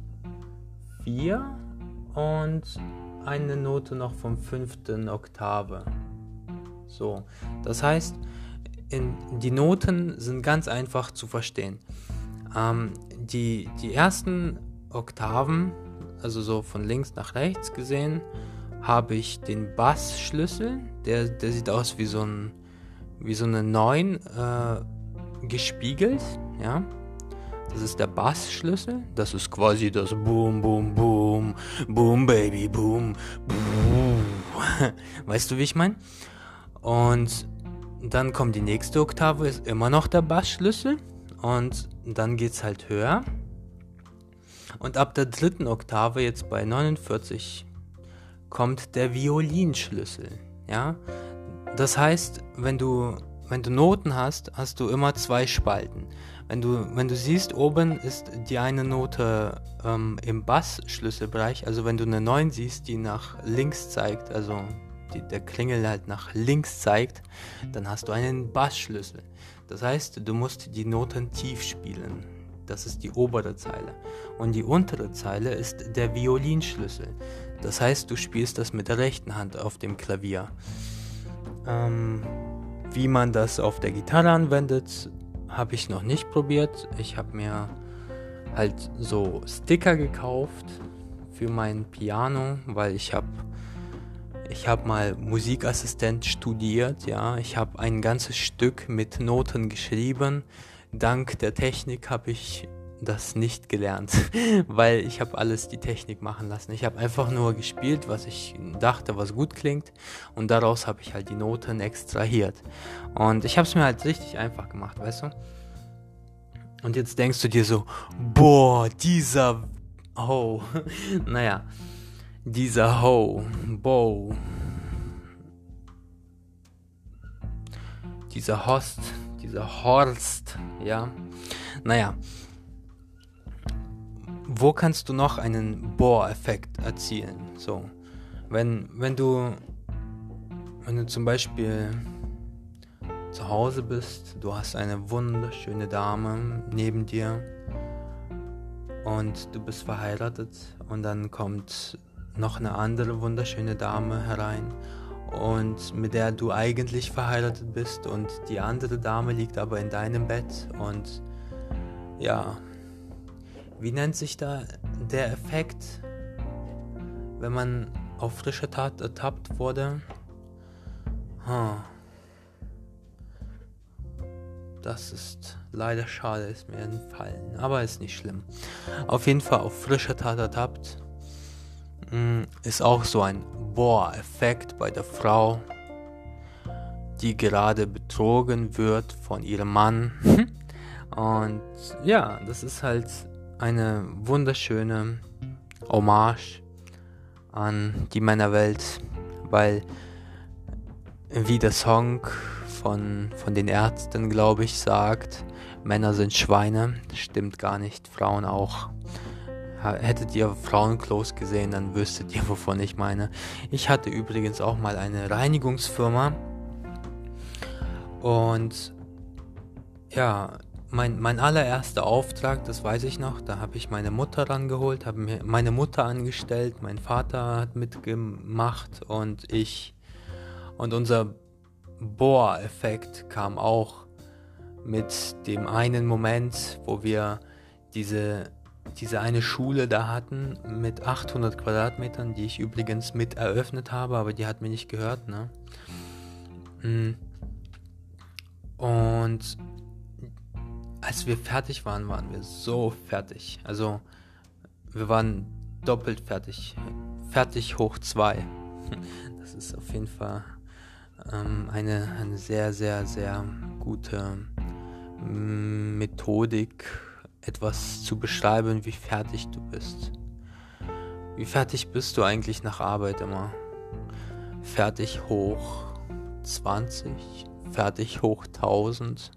S1: 4 und eine Note noch vom fünften Oktave. So, das heißt, in, die Noten sind ganz einfach zu verstehen. Ähm, die, die ersten Oktaven, also so von links nach rechts gesehen, habe ich den Bassschlüssel, der, der sieht aus wie so, ein, wie so eine 9 äh, gespiegelt, ja. Das ist der Bassschlüssel. Das ist quasi das Boom, Boom, Boom, Boom, Baby, Boom, Boom. (laughs) Weißt du, wie ich meine? Und dann kommt die nächste Oktave, ist immer noch der Bassschlüssel. Und dann geht es halt höher. Und ab der dritten Oktave, jetzt bei 49, kommt der Violinschlüssel. Ja? Das heißt, wenn du, wenn du Noten hast, hast du immer zwei Spalten. Wenn du, wenn du siehst, oben ist die eine Note ähm, im Bassschlüsselbereich, also wenn du eine 9 siehst, die nach links zeigt, also die, der Klingel halt nach links zeigt, dann hast du einen Bassschlüssel. Das heißt, du musst die Noten tief spielen. Das ist die obere Zeile. Und die untere Zeile ist der Violinschlüssel. Das heißt, du spielst das mit der rechten Hand auf dem Klavier. Ähm, wie man das auf der Gitarre anwendet, habe ich noch nicht probiert. Ich habe mir halt so Sticker gekauft für mein Piano, weil ich habe ich habe mal Musikassistent studiert, ja. Ich habe ein ganzes Stück mit Noten geschrieben. Dank der Technik habe ich das nicht gelernt, (laughs) weil ich habe alles die Technik machen lassen. Ich habe einfach nur gespielt, was ich dachte, was gut klingt und daraus habe ich halt die Noten extrahiert. Und ich habe es mir halt richtig einfach gemacht, weißt du? Und jetzt denkst du dir so, boah, dieser Oh, (laughs) naja, dieser Ho, Bo, dieser Host, dieser Horst, ja, naja, wo kannst du noch einen Bohr-Effekt erzielen? So, wenn, wenn du, wenn du zum Beispiel zu Hause bist, du hast eine wunderschöne Dame neben dir und du bist verheiratet und dann kommt noch eine andere wunderschöne Dame herein und mit der du eigentlich verheiratet bist und die andere Dame liegt aber in deinem Bett und ja, wie nennt sich da der Effekt, wenn man auf frischer Tat ertappt wurde? Huh. Das ist leider schade, ist mir entfallen, aber ist nicht schlimm. Auf jeden Fall auf frischer Tat ertappt mm, ist auch so ein Boah-Effekt bei der Frau, die gerade betrogen wird von ihrem Mann. Und ja, das ist halt eine wunderschöne Hommage an die Männerwelt, weil wie der Song von, von den Ärzten, glaube ich, sagt, Männer sind Schweine. Stimmt gar nicht, Frauen auch. Hättet ihr Frauenklos gesehen, dann wüsstet ihr, wovon ich meine. Ich hatte übrigens auch mal eine Reinigungsfirma. Und ja, mein, mein allererster Auftrag, das weiß ich noch, da habe ich meine Mutter rangeholt, habe mir meine Mutter angestellt, mein Vater hat mitgemacht und ich und unser Bohr-Effekt kam auch mit dem einen Moment, wo wir diese, diese eine Schule da hatten mit 800 Quadratmetern, die ich übrigens mit eröffnet habe, aber die hat mir nicht gehört, ne? Mm. Und als wir fertig waren, waren wir so fertig. Also wir waren doppelt fertig. Fertig hoch zwei. (laughs) Das ist auf jeden Fall ähm, eine, eine sehr, sehr, sehr gute mm, Methodik, etwas zu beschreiben, wie fertig du bist. Wie fertig bist du eigentlich nach Arbeit immer? Fertig hoch 20, fertig hoch 1000.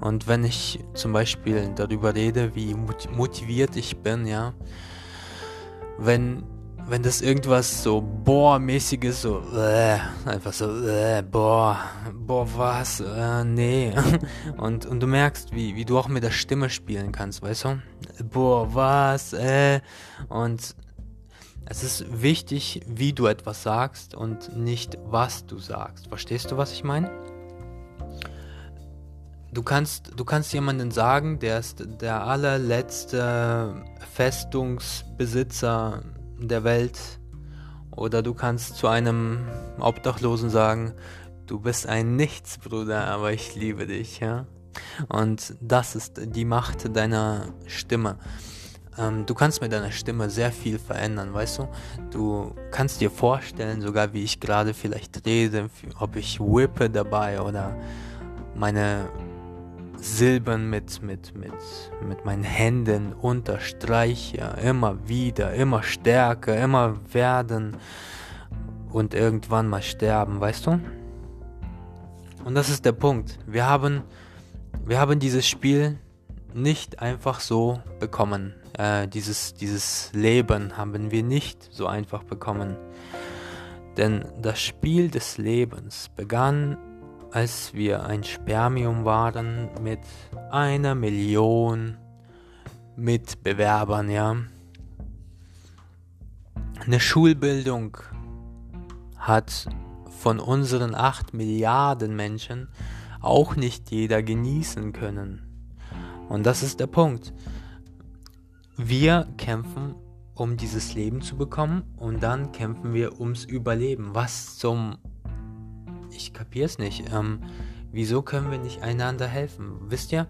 S1: Und wenn ich zum Beispiel darüber rede, wie motiviert ich bin, ja, wenn wenn das irgendwas so boah-mäßiges, so äh, einfach so äh, boah, boah was, äh, nee. (laughs) Und, und du merkst, wie, wie du auch mit der Stimme spielen kannst, weißt du? Boah, was, äh. Und es ist wichtig, wie du etwas sagst und nicht was du sagst. Verstehst du, was ich meine? Du kannst, du kannst jemanden sagen, der ist der allerletzte Festungsbesitzer der Welt. Oder du kannst zu einem Obdachlosen sagen, du bist ein Nichts, Bruder, aber ich liebe dich, ja. Und das ist die Macht deiner Stimme. Ähm, du kannst mit deiner Stimme sehr viel verändern, weißt du? Du kannst dir vorstellen, sogar wie ich gerade vielleicht rede, ob ich whippe dabei oder meine Silbern mit, mit, mit, mit meinen Händen unterstreiche, immer wieder, immer stärker, immer werden und irgendwann mal sterben, weißt du? Und das ist der Punkt. Wir haben, wir haben dieses Spiel nicht einfach so bekommen. Äh, dieses, dieses Leben haben wir nicht so einfach bekommen. Denn das Spiel des Lebens begann als wir ein Spermium waren mit einer Million Mitbewerbern, ja. Eine Schulbildung hat von unseren 8 Milliarden Menschen auch nicht jeder genießen können. Und das ist der Punkt. Wir kämpfen, um dieses Leben zu bekommen und dann kämpfen wir ums Überleben. Was zum ich kapier's nicht. Ähm, wieso können wir nicht einander helfen? Wisst ihr?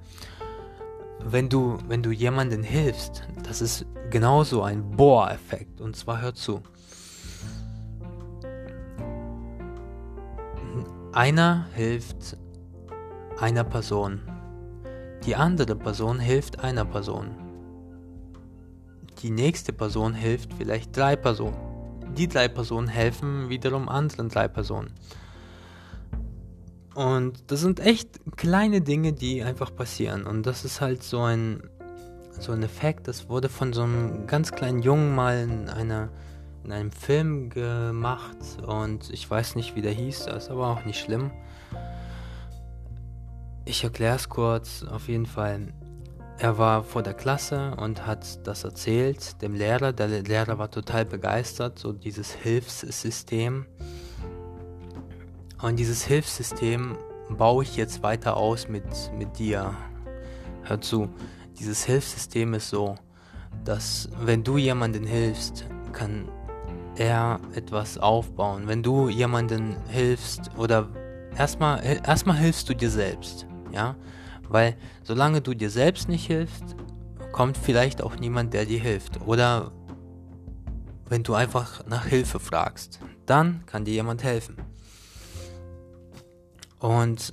S1: Wenn du, wenn du jemandem hilfst, das ist genauso ein Bohr-Effekt. Und zwar hör zu. Einer hilft einer Person. Die andere Person hilft einer Person. Die nächste Person hilft vielleicht drei Personen. Die drei Personen helfen wiederum anderen drei Personen. Und das sind echt kleine Dinge, die einfach passieren. Und das ist halt so ein, so ein Effekt, das wurde von so einem ganz kleinen Jungen mal in, einer, in einem Film gemacht. Und ich weiß nicht, wie der hieß, das ist aber auch nicht schlimm. Ich erkläre es kurz, auf jeden Fall. Er war vor der Klasse und hat das erzählt dem Lehrer. Der Lehrer war total begeistert, so dieses Hilfssystem. Und dieses Hilfssystem baue ich jetzt weiter aus mit, mit dir. Hör zu, dieses Hilfssystem ist so, dass wenn du jemanden hilfst, kann er etwas aufbauen. Wenn du jemanden hilfst oder erstmal erstmal hilfst du dir selbst, ja? Weil solange du dir selbst nicht hilfst, kommt vielleicht auch niemand, der dir hilft. Oder wenn du einfach nach Hilfe fragst, dann kann dir jemand helfen. Und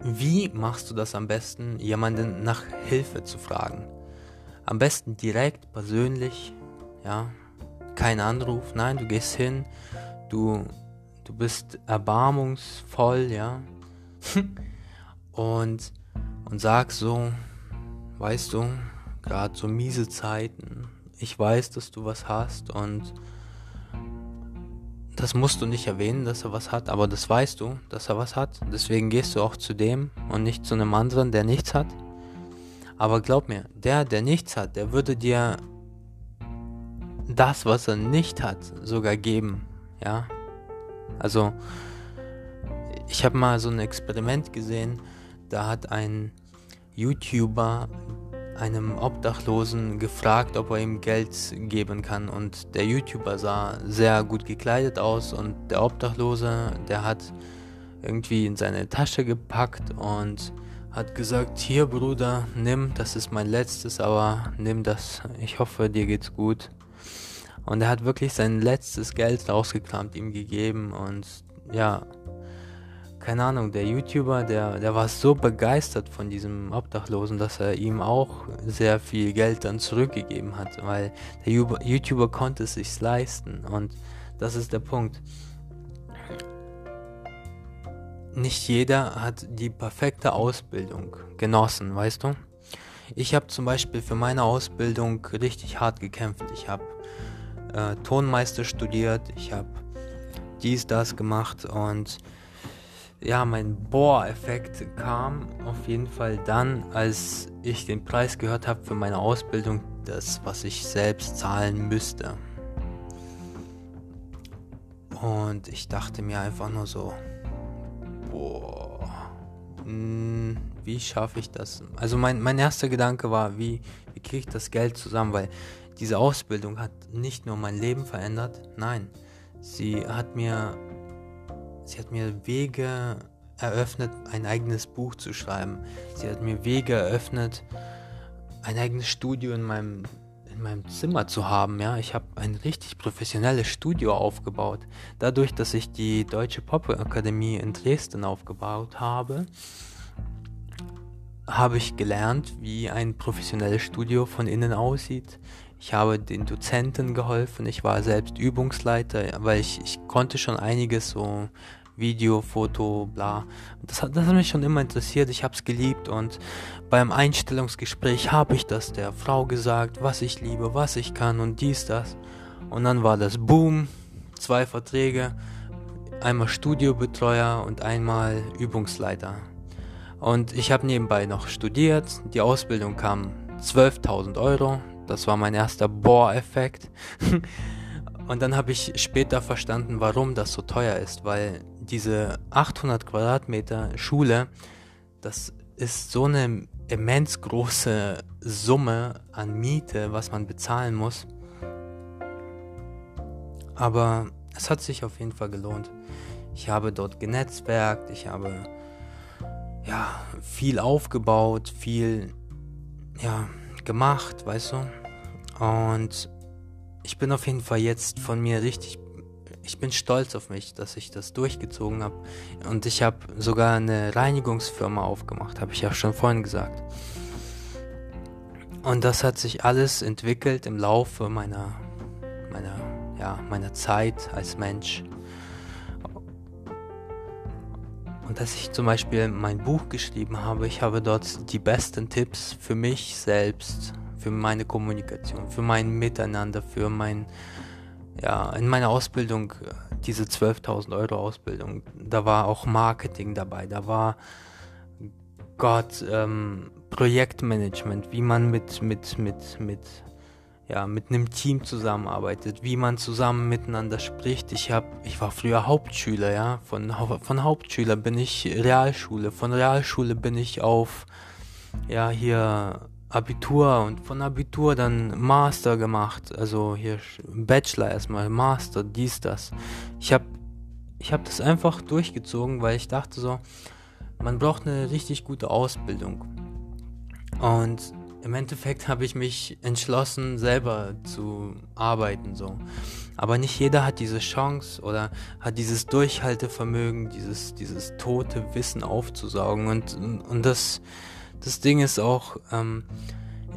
S1: wie machst du das am besten, jemanden nach Hilfe zu fragen? Am besten direkt, persönlich, ja. Kein Anruf, nein, du gehst hin, du, du bist erbarmungsvoll, ja. (laughs) und, und sagst so, weißt du, gerade so miese Zeiten, ich weiß, dass du was hast und das musst du nicht erwähnen, dass er was hat, aber das weißt du, dass er was hat. Deswegen gehst du auch zu dem und nicht zu einem anderen, der nichts hat. Aber glaub mir, der, der nichts hat, der würde dir das, was er nicht hat, sogar geben. Ja. Also, ich habe mal so ein Experiment gesehen, da hat ein YouTuber einem Obdachlosen gefragt, ob er ihm Geld geben kann. Und der YouTuber sah sehr gut gekleidet aus und der Obdachlose, der hat irgendwie in seine Tasche gepackt und hat gesagt, hier Bruder, nimm, das ist mein letztes, aber nimm das, ich hoffe, dir geht's gut. Und er hat wirklich sein letztes Geld rausgekramt, ihm gegeben. Und ja, keine Ahnung, der YouTuber, der, der war so begeistert von diesem Obdachlosen, dass er ihm auch sehr viel Geld dann zurückgegeben hat, weil der YouTuber konnte es sich leisten und das ist der Punkt. Nicht jeder hat die perfekte Ausbildung genossen, weißt du? Ich habe zum Beispiel für meine Ausbildung richtig hart gekämpft. Ich habe äh, Tonmeister studiert, ich habe dies, das gemacht und ja, mein Bohr-Effekt kam auf jeden Fall dann, als ich den Preis gehört habe für meine Ausbildung, das, was ich selbst zahlen müsste. Und ich dachte mir einfach nur so, boah, hm, wie schaffe ich das? Also mein, mein erster Gedanke war, wie, wie kriege ich das Geld zusammen? Weil diese Ausbildung hat nicht nur mein Leben verändert, nein, sie hat mir Sie hat mir Wege eröffnet, ein eigenes Buch zu schreiben. Sie hat mir Wege eröffnet, ein eigenes Studio in meinem, in meinem Zimmer zu haben. Ja, ich habe ein richtig professionelles Studio aufgebaut. Dadurch, dass ich die Deutsche Popakademie in Dresden aufgebaut habe, habe ich gelernt, wie ein professionelles Studio von innen aussieht. Ich habe den Dozenten geholfen, ich war selbst Übungsleiter, weil ich, ich konnte schon einiges so Video, Foto, bla. Das hat, das hat mich schon immer interessiert, ich habe es geliebt und beim Einstellungsgespräch habe ich das der Frau gesagt, was ich liebe, was ich kann und dies, das. Und dann war das Boom, zwei Verträge, einmal Studiobetreuer und einmal Übungsleiter. Und ich habe nebenbei noch studiert, die Ausbildung kam 12.000 Euro, das war mein erster Bohr-Effekt. (laughs) Und dann habe ich später verstanden, warum das so teuer ist, weil diese 800 Quadratmeter Schule, das ist so eine immens große Summe an Miete, was man bezahlen muss. Aber es hat sich auf jeden Fall gelohnt. Ich habe dort genetzwerkt, ich habe ja viel aufgebaut, viel ja gemacht, weißt du? Und ich bin auf jeden Fall jetzt von mir richtig, ich bin stolz auf mich, dass ich das durchgezogen habe. Und ich habe sogar eine Reinigungsfirma aufgemacht, habe ich ja schon vorhin gesagt. Und das hat sich alles entwickelt im Laufe meiner, meiner, ja, meiner Zeit als Mensch. Und dass ich zum Beispiel mein Buch geschrieben habe, ich habe dort die besten Tipps für mich selbst, für meine Kommunikation, für mein Miteinander, für mein, ja, in meiner Ausbildung, diese 12.000 Euro Ausbildung, da war auch Marketing dabei, da war Gott, ähm, Projektmanagement, wie man mit, mit, mit, mit, ja, mit einem Team zusammenarbeitet, wie man zusammen miteinander spricht. Ich habe, ich war früher Hauptschüler, ja, von, von Hauptschüler bin ich Realschule, von Realschule bin ich auf, ja, hier Abitur und von Abitur dann Master gemacht, also hier Bachelor erstmal, Master, dies, das. Ich habe ich hab das einfach durchgezogen, weil ich dachte so, man braucht eine richtig gute Ausbildung. Und im Endeffekt habe ich mich entschlossen, selber zu arbeiten so. Aber nicht jeder hat diese Chance oder hat dieses Durchhaltevermögen, dieses, dieses tote Wissen aufzusaugen. Und, und das, das Ding ist auch, ähm,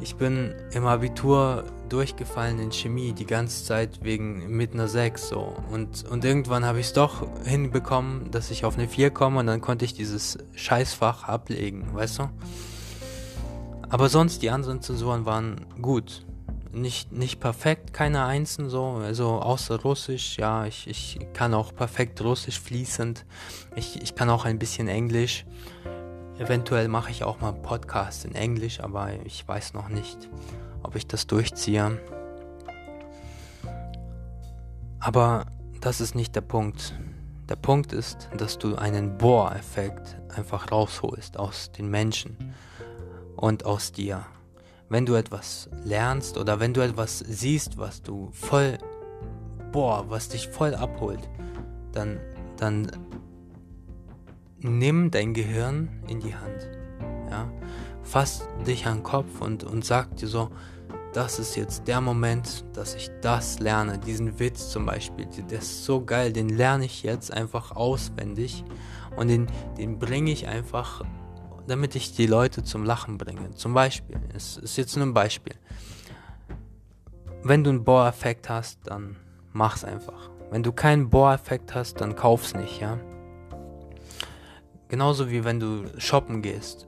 S1: ich bin im Abitur durchgefallen in Chemie die ganze Zeit wegen mit einer 6 so. Und, und irgendwann habe ich es doch hinbekommen, dass ich auf eine 4 komme und dann konnte ich dieses Scheißfach ablegen, weißt du? Aber sonst die anderen Zensuren waren gut. Nicht, nicht perfekt, keine Einsen so, also außer Russisch, ja, ich, ich kann auch perfekt Russisch fließend. Ich, ich kann auch ein bisschen Englisch. Eventuell mache ich auch mal Podcasts in Englisch, aber ich weiß noch nicht, ob ich das durchziehe. Aber das ist nicht der Punkt. Der Punkt ist, dass du einen Bohr-Effekt einfach rausholst aus den Menschen und aus dir. Wenn du etwas lernst oder wenn du etwas siehst, was du voll, boah, was dich voll abholt, dann, dann nimm dein Gehirn in die Hand. Ja? Fass dich an den Kopf und, und sag dir so, das ist jetzt der Moment, dass ich das lerne. Diesen Witz zum Beispiel, der ist so geil, den lerne ich jetzt einfach auswendig und den, den bringe ich einfach, damit ich die Leute zum Lachen bringe. Zum Beispiel, es ist jetzt nur ein Beispiel. Wenn du einen Bohreffekt hast, dann mach's einfach. Wenn du keinen Bohreffekt hast, dann kauf's nicht, ja. Genauso wie wenn du shoppen gehst.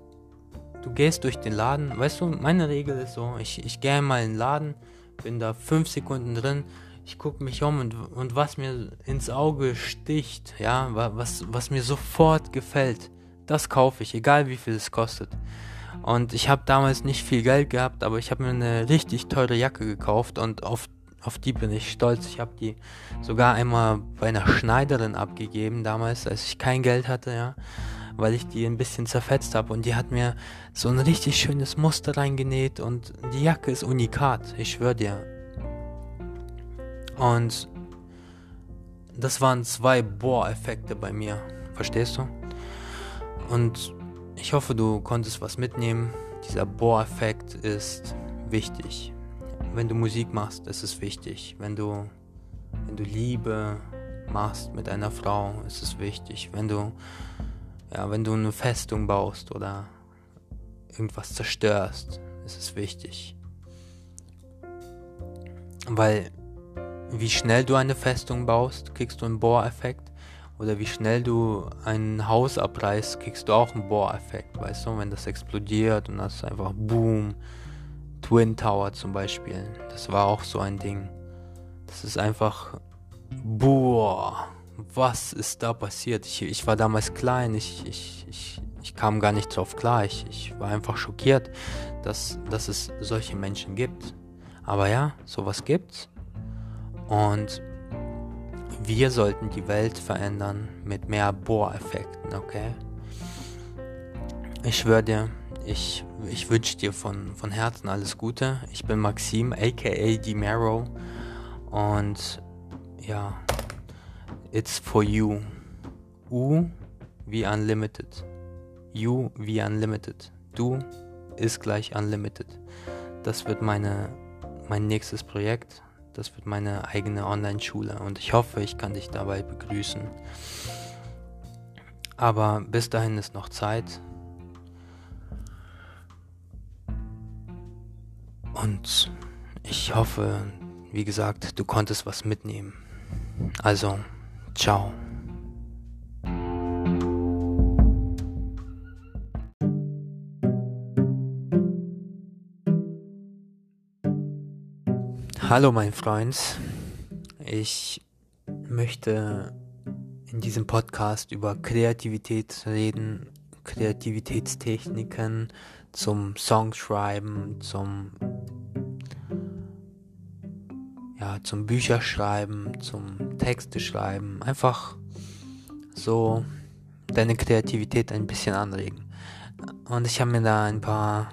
S1: Du gehst durch den Laden, weißt du, meine Regel ist so, ich, ich gehe mal in den Laden, bin da fünf Sekunden drin, ich gucke mich um und, und was mir ins Auge sticht, ja, was, was mir sofort gefällt, das kaufe ich, egal wie viel es kostet. Und ich habe damals nicht viel Geld gehabt, aber ich habe mir eine richtig teure Jacke gekauft und auf auf die bin ich stolz. Ich habe die sogar einmal bei einer Schneiderin abgegeben damals, als ich kein Geld hatte, ja, weil ich die ein bisschen zerfetzt habe und die hat mir so ein richtig schönes Muster reingenäht und die Jacke ist unikat, ich schwöre dir. Und das waren zwei Bohr-Effekte bei mir, verstehst du? Und ich hoffe, du konntest was mitnehmen. Dieser Bohr-Effekt ist wichtig wenn du Musik machst, ist es wichtig. Wenn du, wenn du Liebe machst mit einer Frau, ist es wichtig. Wenn du, ja, wenn du eine Festung baust oder irgendwas zerstörst, ist es wichtig. Weil wie schnell du eine Festung baust, kriegst du einen Bohreffekt. Oder wie schnell du ein Haus abreißt, kriegst du auch einen Bohreffekt. Weißt du, wenn das explodiert und das ist einfach Boom Twin Tower zum Beispiel. Das war auch so ein Ding. Das ist einfach. Boah, was ist da passiert? Ich, ich war damals klein, ich, ich, ich, ich kam gar nicht drauf klar. Ich, ich war einfach schockiert, dass, dass es solche Menschen gibt. Aber ja, sowas gibt's. Und wir sollten die Welt verändern mit mehr Bohreffekten, okay? Ich schwöre dir, ich, ich wünsche dir von, von Herzen alles Gute. Ich bin Maxim, aka Dimero. Und ja, it's for you. U wie Unlimited. You wie Unlimited. Du ist gleich Unlimited. Das wird meine, mein nächstes Projekt. Das wird meine eigene Online-Schule. Und ich hoffe, ich kann dich dabei begrüßen. Aber bis dahin ist noch Zeit. Und ich hoffe, wie gesagt, du konntest was mitnehmen. Also, ciao. Hallo mein Freund, ich möchte in diesem Podcast über Kreativität reden, Kreativitätstechniken zum Songschreiben, zum ja, zum Bücherschreiben, zum Texte schreiben, einfach so deine Kreativität ein bisschen anregen. Und ich habe mir da ein paar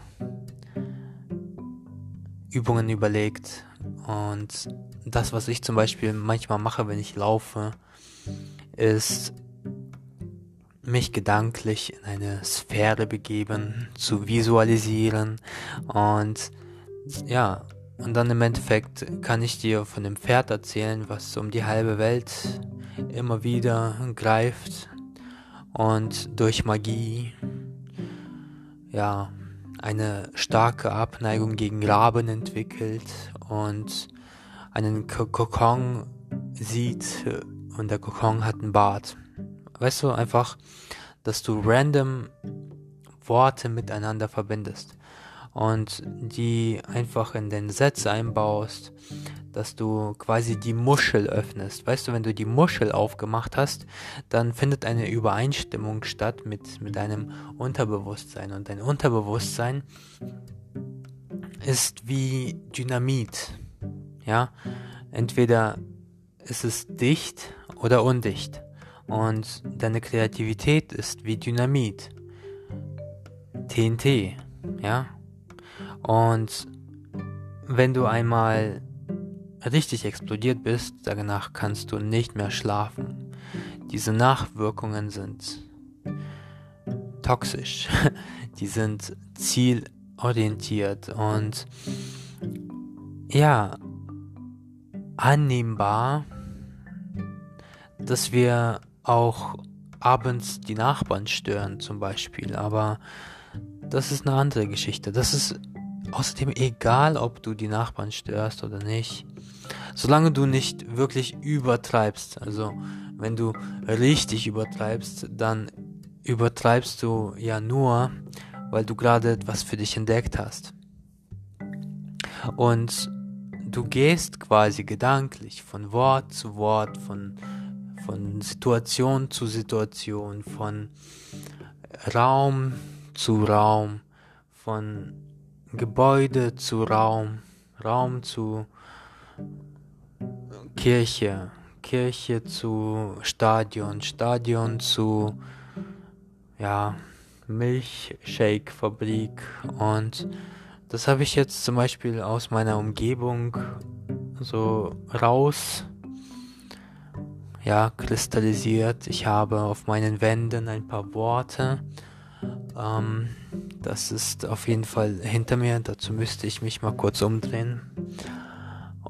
S1: Übungen überlegt und das, was ich zum Beispiel manchmal mache, wenn ich laufe, ist mich gedanklich in eine Sphäre begeben, zu visualisieren und ja, und dann im Endeffekt kann ich dir von dem Pferd erzählen, was um die halbe Welt immer wieder greift und durch Magie ja eine starke Abneigung gegen Raben entwickelt und einen Kokon sieht und der Kokon hat einen Bart. Weißt du, einfach, dass du random Worte miteinander verbindest und die einfach in den Sätze einbaust, dass du quasi die Muschel öffnest. Weißt du, wenn du die Muschel aufgemacht hast, dann findet eine Übereinstimmung statt mit, mit deinem Unterbewusstsein. Und dein Unterbewusstsein ist wie Dynamit. Ja, entweder ist es dicht oder undicht. Und deine Kreativität ist wie Dynamit. TNT. Ja. Und wenn du einmal richtig explodiert bist, danach kannst du nicht mehr schlafen. Diese Nachwirkungen sind toxisch, (laughs) die sind zielorientiert und ja, annehmbar, dass wir auch abends die Nachbarn stören zum Beispiel, aber das ist eine andere Geschichte. Das ist außerdem egal, ob du die Nachbarn störst oder nicht. Solange du nicht wirklich übertreibst, also wenn du richtig übertreibst, dann übertreibst du ja nur, weil du gerade etwas für dich entdeckt hast. Und du gehst quasi gedanklich von Wort zu Wort, von, von Situation zu Situation, von Raum zu Raum, von Gebäude zu Raum, Raum zu Kirche, Kirche zu Stadion, Stadion zu ja, Milchshake-Fabrik. Und das habe ich jetzt zum Beispiel aus meiner Umgebung so raus ja, kristallisiert. Ich habe auf meinen Wänden ein paar Worte. Ähm, das ist auf jeden Fall hinter mir. Dazu müsste ich mich mal kurz umdrehen.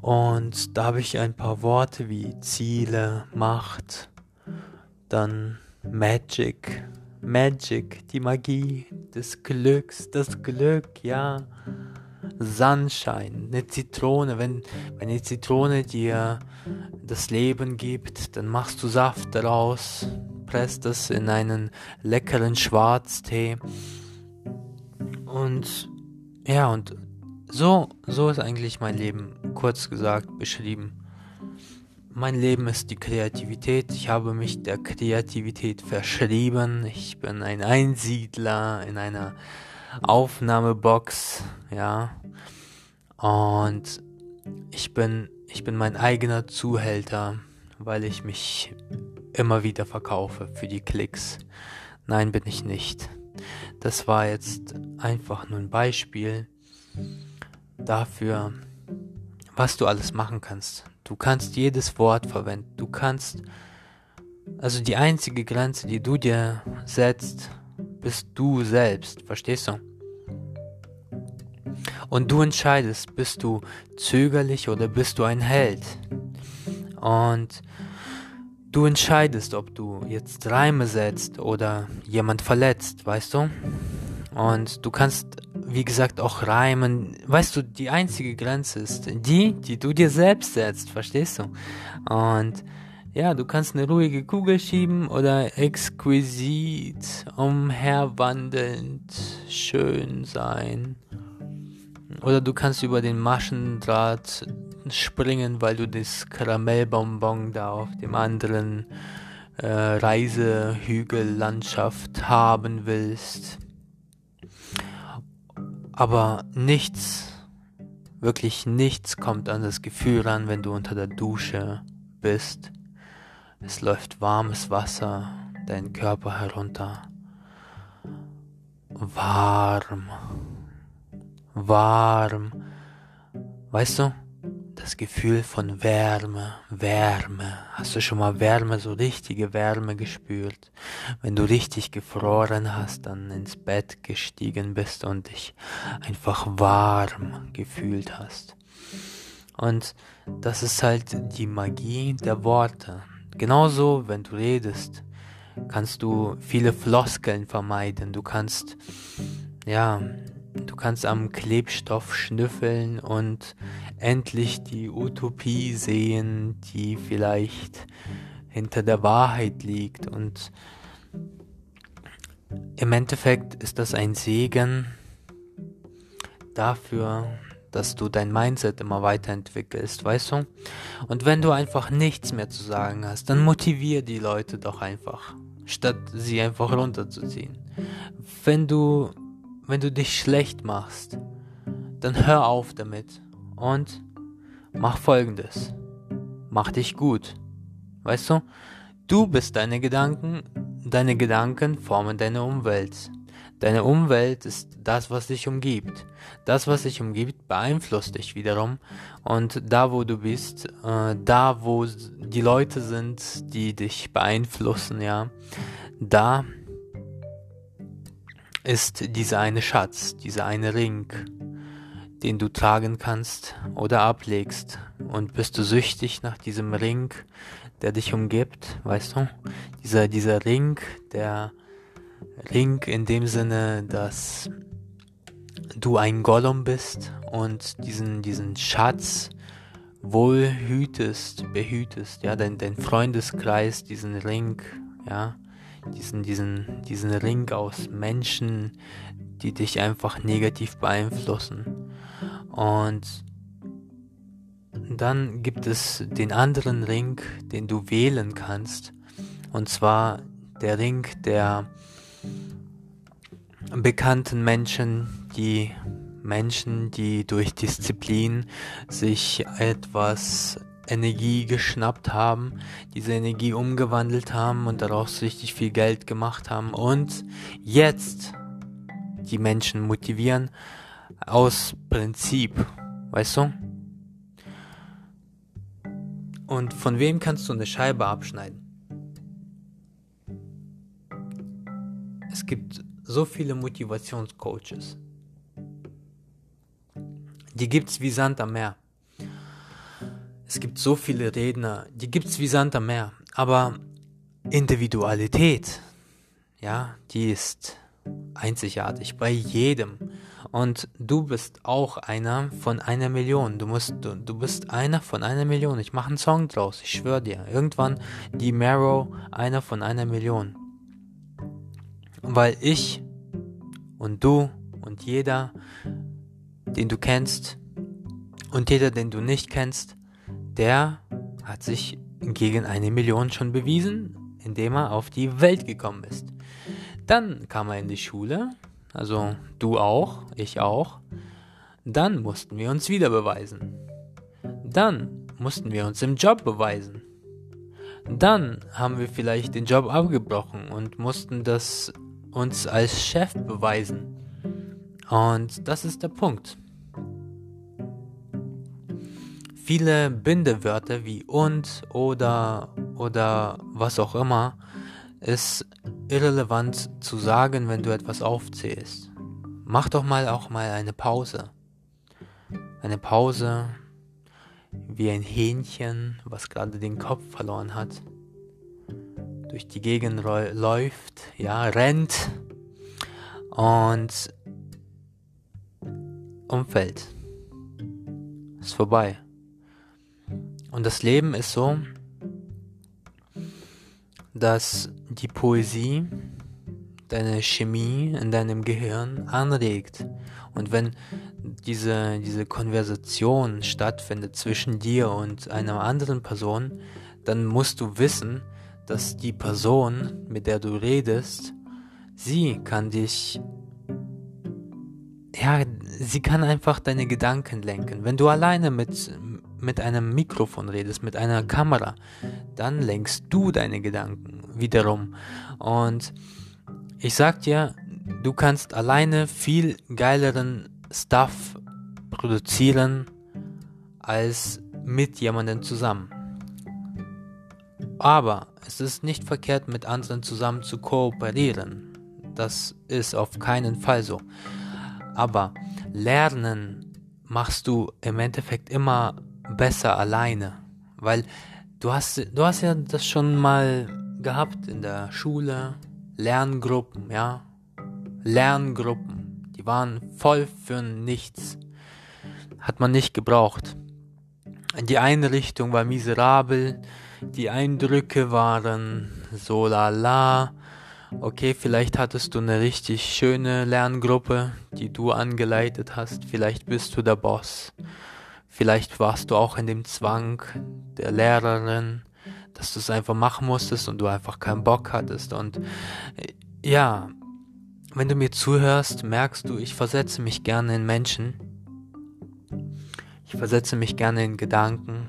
S1: Und da habe ich ein paar Worte wie Ziele, Macht, dann Magic, Magic, die Magie des Glücks, das Glück, ja. Sunshine, eine Zitrone, wenn, wenn die Zitrone dir das Leben gibt, dann machst du Saft daraus, presst das in einen leckeren Schwarztee. Und ja, und so, so ist eigentlich mein Leben kurz gesagt beschrieben. Mein Leben ist die Kreativität. Ich habe mich der Kreativität verschrieben. Ich bin ein Einsiedler in einer Aufnahmebox, ja. Und ich bin, ich bin mein eigener Zuhälter, weil ich mich immer wieder verkaufe für die Klicks. Nein, bin ich nicht. Das war jetzt einfach nur ein Beispiel dafür, was du alles machen kannst. Du kannst jedes Wort verwenden. Du kannst, also die einzige Grenze, die du dir setzt, bist du selbst. Verstehst du? Und du entscheidest, bist du zögerlich oder bist du ein Held. Und du entscheidest, ob du jetzt Reime setzt oder jemand verletzt, weißt du? Und du kannst wie gesagt, auch reimen. Weißt du, die einzige Grenze ist die, die du dir selbst setzt, verstehst du? Und ja, du kannst eine ruhige Kugel schieben oder exquisit, umherwandelnd, schön sein. Oder du kannst über den Maschendraht springen, weil du das Karamellbonbon da auf dem anderen äh, Reisehügellandschaft haben willst. Aber nichts, wirklich nichts kommt an das Gefühl ran, wenn du unter der Dusche bist. Es läuft warmes Wasser deinen Körper herunter. Warm. Warm. Weißt du? das Gefühl von Wärme, Wärme. Hast du schon mal Wärme, so richtige Wärme gespürt? Wenn du richtig gefroren hast, dann ins Bett gestiegen bist und dich einfach warm gefühlt hast. Und das ist halt die Magie der Worte. Genauso, wenn du redest, kannst du viele Floskeln vermeiden. Du kannst, ja, Du kannst am Klebstoff schnüffeln und endlich die Utopie sehen, die vielleicht hinter der Wahrheit liegt. Und im Endeffekt ist das ein Segen dafür, dass du dein Mindset immer weiterentwickelst, weißt du? Und wenn du einfach nichts mehr zu sagen hast, dann motivier die Leute doch einfach, statt sie einfach runterzuziehen. Wenn du, wenn du dich schlecht machst, dann hör auf damit und mach folgendes. Mach dich gut. Weißt du? Du bist deine Gedanken, deine Gedanken formen deine Umwelt. Deine Umwelt ist das, was dich umgibt. Das, was dich umgibt, beeinflusst dich wiederum. Und da, wo du bist, äh, da, wo die Leute sind, die dich beeinflussen, ja, da ist dieser eine Schatz, dieser eine Ring, den du tragen kannst oder ablegst. Und bist du süchtig nach diesem Ring, der dich umgibt, weißt du? Dieser, dieser Ring, der Ring in dem Sinne, dass du ein Gollum bist und diesen, diesen Schatz wohl hütest, behütest, ja, dein, dein Freundeskreis, diesen Ring, ja, diesen, diesen, diesen Ring aus Menschen, die dich einfach negativ beeinflussen. Und dann gibt es den anderen Ring, den du wählen kannst. Und zwar der Ring der bekannten Menschen, die Menschen, die durch Disziplin sich etwas Energie geschnappt haben, diese Energie umgewandelt haben und daraus richtig viel Geld gemacht haben und jetzt die Menschen motivieren aus Prinzip, weißt du? Und von wem kannst du eine Scheibe abschneiden? Es gibt so viele Motivationscoaches. Die gibt's wie Sand am Meer. Es gibt so viele Redner, die gibt's wie Sand am Meer. Aber Individualität, ja, die ist einzigartig bei jedem. Und du bist auch einer von einer Million. Du musst, du, du bist einer von einer Million. Ich mache einen Song draus, ich schwöre dir. Irgendwann die Marrow einer von einer Million. Weil ich und du und jeder, den du kennst und jeder, den du nicht kennst, der hat sich gegen eine Million schon bewiesen, indem er auf die Welt gekommen ist. Dann kam er in die Schule, also du auch, ich auch. Dann mussten wir uns wieder beweisen. Dann mussten wir uns im Job beweisen. Dann haben wir vielleicht den Job abgebrochen und mussten das uns als Chef beweisen. Und das ist der Punkt. Viele Bindewörter wie und oder oder was auch immer ist irrelevant zu sagen, wenn du etwas aufzählst. Mach doch mal auch mal eine Pause. Eine Pause wie ein Hähnchen, was gerade den Kopf verloren hat, durch die Gegend läuft, ja, rennt und umfällt. Ist vorbei. Und das Leben ist so, dass die Poesie deine Chemie in deinem Gehirn anregt. Und wenn diese, diese Konversation stattfindet zwischen dir und einer anderen Person, dann musst du wissen, dass die Person, mit der du redest, sie kann dich, ja, sie kann einfach deine Gedanken lenken. Wenn du alleine mit, mit einem Mikrofon redest, mit einer Kamera, dann lenkst du deine Gedanken wiederum. Und ich sag dir, du kannst alleine viel geileren Stuff produzieren als mit jemandem zusammen. Aber es ist nicht verkehrt, mit anderen zusammen zu kooperieren. Das ist auf keinen Fall so. Aber lernen machst du im Endeffekt immer besser alleine. Weil du hast, du hast ja das schon mal gehabt in der Schule. Lerngruppen, ja. Lerngruppen. Die waren voll für nichts. Hat man nicht gebraucht. Die Einrichtung war miserabel. Die Eindrücke waren so lala. Okay, vielleicht hattest du eine richtig schöne Lerngruppe, die du angeleitet hast. Vielleicht bist du der Boss. Vielleicht warst du auch in dem Zwang der Lehrerin, dass du es einfach machen musstest und du einfach keinen Bock hattest. Und äh, ja, wenn du mir zuhörst, merkst du, ich versetze mich gerne in Menschen. Ich versetze mich gerne in Gedanken.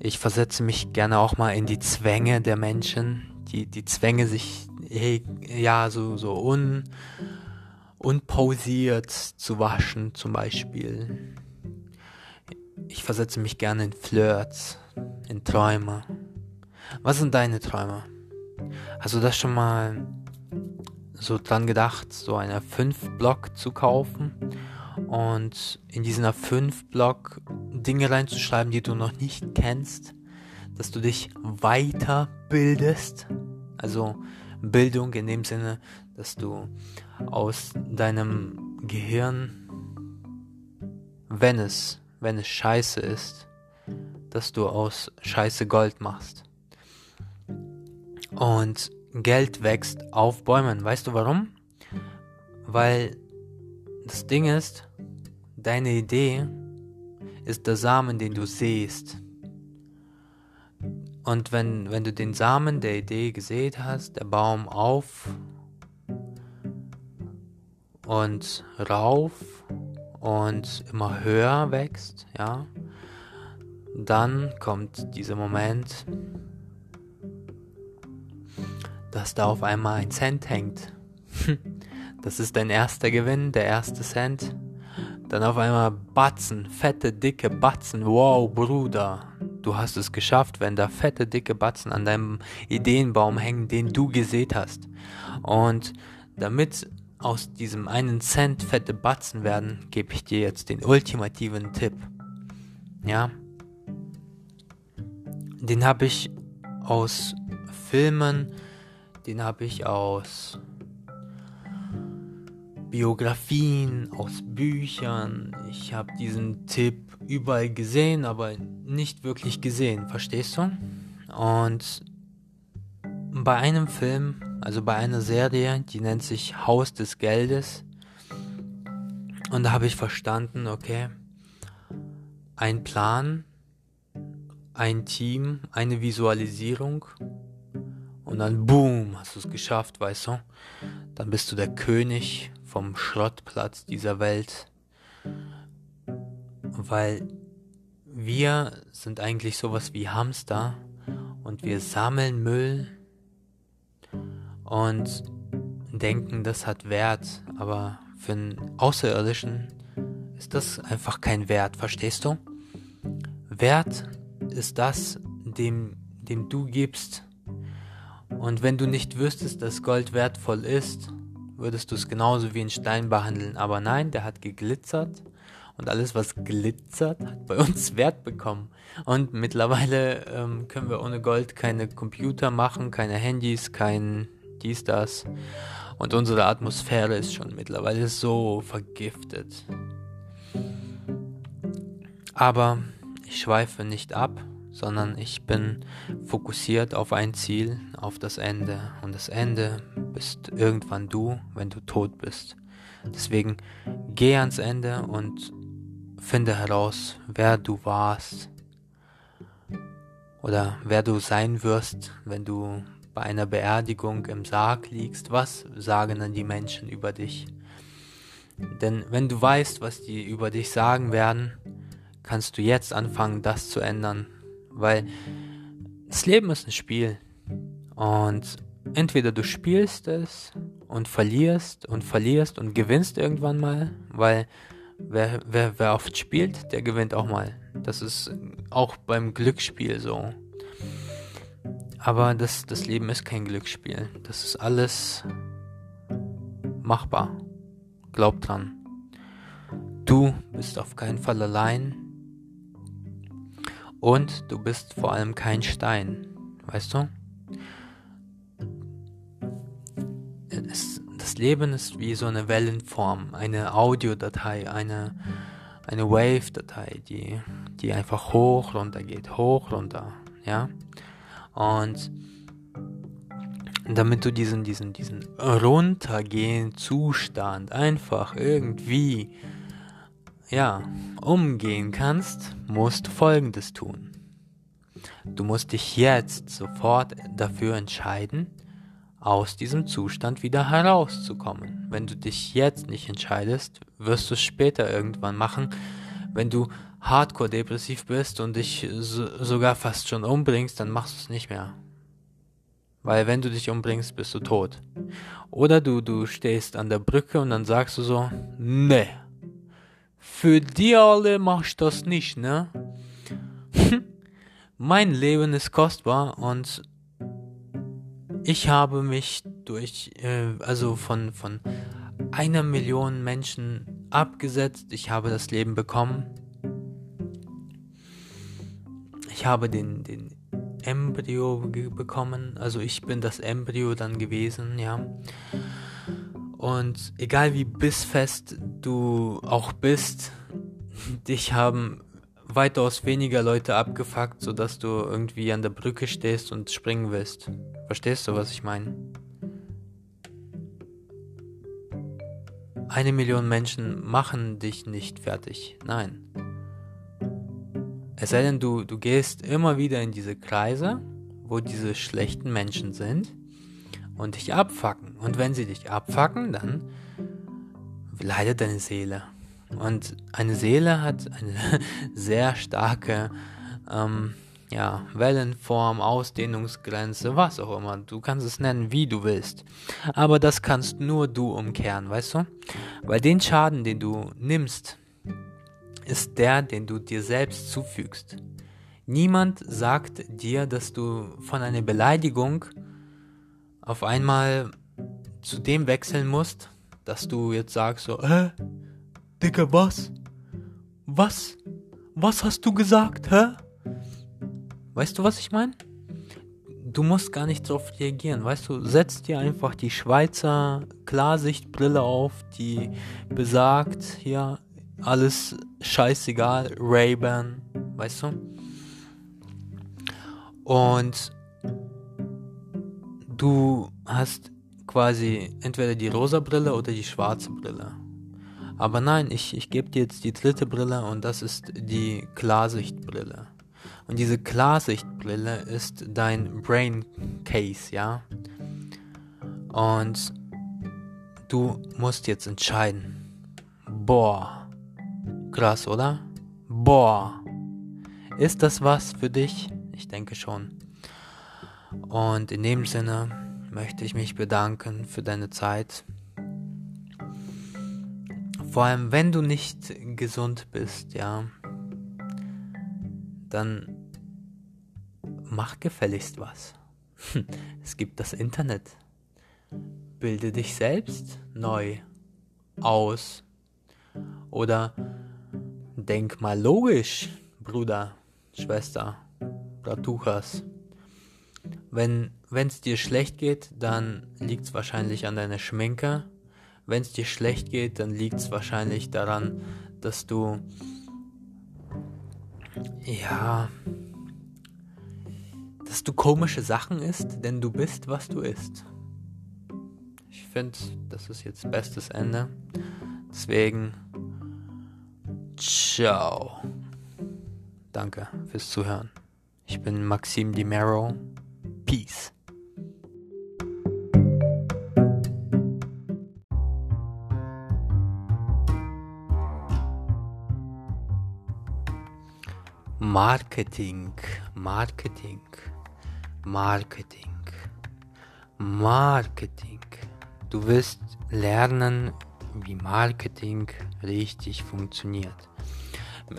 S1: Ich versetze mich gerne auch mal in die Zwänge der Menschen, die, die Zwänge sich ja so, so un, unpausiert zu waschen zum Beispiel. Ich versetze mich gerne in Flirts, in Träume. Was sind deine Träume? Hast du das schon mal so dran gedacht, so eine 5-Block zu kaufen und in diesen 5-Block Dinge reinzuschreiben, die du noch nicht kennst, dass du dich weiterbildest? Also Bildung in dem Sinne, dass du aus deinem Gehirn, wenn es, wenn es scheiße ist, dass du aus Scheiße Gold machst. Und Geld wächst auf Bäumen. Weißt du warum? Weil das Ding ist, deine Idee ist der Samen, den du siehst. Und wenn, wenn du den Samen der Idee gesät hast, der Baum auf und rauf und immer höher wächst, ja, dann kommt dieser Moment, dass da auf einmal ein Cent hängt. (laughs) Das ist dein erster Gewinn, der erste Cent. Dann auf einmal Batzen, fette, dicke Batzen. Wow, Bruder, du hast es geschafft, wenn da fette, dicke Batzen an deinem Ideenbaum hängen, den du gesät hast. Und damit aus diesem einen Cent fette Batzen werden, gebe ich dir jetzt den ultimativen Tipp. Ja? Den habe ich aus Filmen, den habe ich aus Biografien, aus Büchern. Ich habe diesen Tipp überall gesehen, aber nicht wirklich gesehen, verstehst du? Und bei einem Film, also bei einer Serie, die nennt sich Haus des Geldes. Und da habe ich verstanden, okay, ein Plan, ein Team, eine Visualisierung und dann boom, hast du es geschafft, weißt du? Dann bist du der König vom Schrottplatz dieser Welt. Weil wir sind eigentlich sowas wie Hamster und wir sammeln Müll und denken, das hat Wert, aber für einen Außerirdischen ist das einfach kein Wert, verstehst du? Wert ist das, dem, dem du gibst, und wenn du nicht wüsstest, dass Gold wertvoll ist, würdest du es genauso wie ein Stein behandeln. Aber nein, der hat geglitzert und alles, was glitzert, hat bei uns (laughs) Wert bekommen. Und mittlerweile ähm, können wir ohne Gold keine Computer machen, keine Handys, kein dies, das. Und unsere Atmosphäre ist schon mittlerweile so vergiftet. Aber ich schweife nicht ab sondern ich bin fokussiert auf ein Ziel, auf das Ende. Und das Ende bist irgendwann du, wenn du tot bist. Deswegen geh ans Ende und finde heraus, wer du warst oder wer du sein wirst, wenn du bei einer Beerdigung im Sarg liegst. Was sagen dann die Menschen über dich? Denn wenn du weißt, was die über dich sagen werden, kannst du jetzt anfangen, das zu ändern, weil das Leben ist ein Spiel. Und entweder du spielst es und verlierst und verlierst und gewinnst irgendwann mal, weil wer, wer, wer oft spielt, der gewinnt auch mal. Das ist auch beim Glücksspiel so. Aber das, das Leben ist kein Glücksspiel. Das ist alles machbar. Glaub dran. Du bist auf keinen Fall allein. Und du bist vor allem kein Stein, weißt du? Es, das Leben ist wie so eine Wellenform, eine Audiodatei, eine, eine Wave-Datei, die, die einfach hoch, runter geht, hoch, runter, ja? Und damit du diesen, diesen, diesen runtergehen Zustand einfach irgendwie, ja, umgehen kannst, musst du Folgendes tun. Du musst dich jetzt sofort dafür entscheiden, aus diesem Zustand wieder herauszukommen. Wenn du dich jetzt nicht entscheidest, wirst du es später irgendwann machen, wenn du hardcore depressiv bist und dich so, sogar fast schon umbringst, dann machst du es nicht mehr. Weil wenn du dich umbringst, bist du tot. Oder du, du stehst an der Brücke und dann sagst du so, ne, für die alle mach ich das nicht, ne? (laughs) mein Leben ist kostbar und ich habe mich durch, äh, also von, von einer Million Menschen abgesetzt. Ich habe das Leben bekommen. Ich habe den, den Embryo bekommen. Also ich bin das Embryo dann gewesen, ja. Und egal wie bissfest du auch bist, (laughs) dich haben weitaus weniger Leute abgefuckt, sodass du irgendwie an der Brücke stehst und springen willst. Verstehst du, was ich meine? Eine Million Menschen machen dich nicht fertig. Nein. Es sei denn, du, du gehst immer wieder in diese Kreise, wo diese schlechten Menschen sind und dich abfacken. Und wenn sie dich abfacken, dann leidet deine Seele. Und eine Seele hat eine (laughs) sehr starke ähm, ja, Wellenform, Ausdehnungsgrenze, was auch immer. Du kannst es nennen, wie du willst. Aber das kannst nur du umkehren, weißt du? Weil den Schaden, den du nimmst, ist der, den du dir selbst zufügst. Niemand sagt dir, dass du von einer Beleidigung auf einmal zu dem wechseln musst, dass du jetzt sagst so, hä? Digga, was? Was? Was hast du gesagt, hä? Weißt du, was ich meine? Du musst gar nicht darauf reagieren, weißt du? Setz dir einfach die Schweizer Klarsichtbrille auf, die besagt, hier, alles scheißegal, Ray-Ban, weißt du? Und du hast quasi entweder die rosa Brille oder die schwarze Brille. Aber nein, ich, ich gebe dir jetzt die dritte Brille und das ist die Klarsichtbrille. Und diese Klarsichtbrille ist dein Brain Case, ja? Und du musst jetzt entscheiden. Boah, Krass, oder? Boah. Ist das was für dich? Ich denke schon. Und in dem Sinne möchte ich mich bedanken für deine Zeit. Vor allem, wenn du nicht gesund bist, ja, dann mach gefälligst was. (laughs) Es gibt das Internet. Bilde dich selbst neu aus. Oder Denk mal logisch, Bruder, Schwester, Bratuchas. Wenn es dir schlecht geht, dann liegt es wahrscheinlich an deiner Schminke. Wenn es dir schlecht geht, dann liegt es wahrscheinlich daran, dass du ja, dass du komische Sachen isst, denn du bist, was du isst. Ich finde, das ist jetzt bestes Ende. Deswegen Ciao. Danke fürs Zuhören. Ich bin Maxim Di Mero. Peace. Marketing, Marketing, Marketing, Marketing. Du wirst lernen, wie Marketing richtig funktioniert.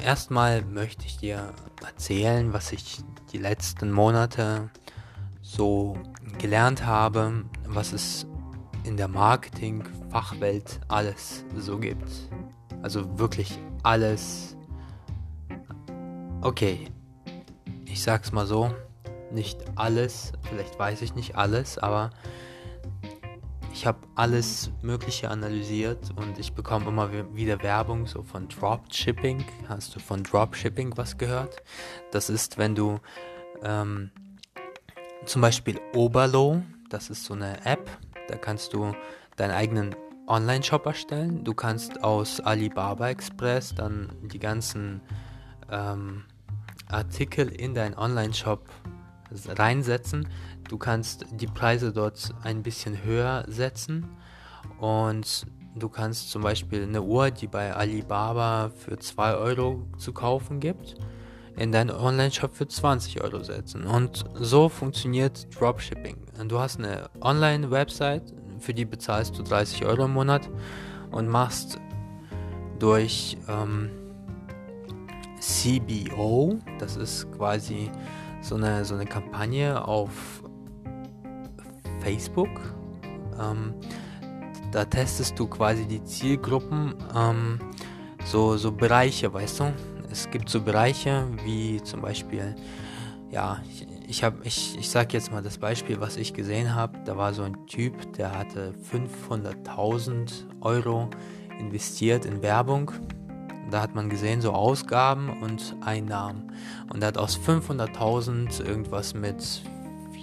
S1: Erstmal möchte ich dir erzählen, was ich die letzten Monate so gelernt habe, was es in der Marketing-Fachwelt alles so gibt. Also wirklich alles. Okay, ich sag's mal so, nicht alles, vielleicht weiß ich nicht alles, aber ich habe alles Mögliche analysiert und ich bekomme immer wieder Werbung so von Dropshipping. Hast du von Dropshipping was gehört? Das ist, wenn du ähm, zum Beispiel Oberlo, das ist so eine App, da kannst du deinen eigenen Online-Shop erstellen. Du kannst aus Alibaba Express dann die ganzen ähm, Artikel in deinen Online-Shop reinsetzen. Du kannst die Preise dort ein bisschen höher setzen und du kannst zum Beispiel eine Uhr, die bei Alibaba für 2 Euro zu kaufen gibt, in deinen Online-Shop für 20 Euro setzen. Und so funktioniert Dropshipping. Du hast eine Online-Website, für die bezahlst du 30 Euro im Monat und machst durch ähm, CBO, das ist quasi so eine, so eine Kampagne auf Facebook. Ähm, da testest du quasi die Zielgruppen, ähm, so, so Bereiche, weißt du? Es gibt so Bereiche wie zum Beispiel, ja, ich, ich habe, ich, ich sag jetzt mal das Beispiel, was ich gesehen habe. Da war so ein Typ, der hatte 500.000 Euro investiert in Werbung. Da hat man gesehen, so Ausgaben und Einnahmen. Und er hat aus 500.000 irgendwas mit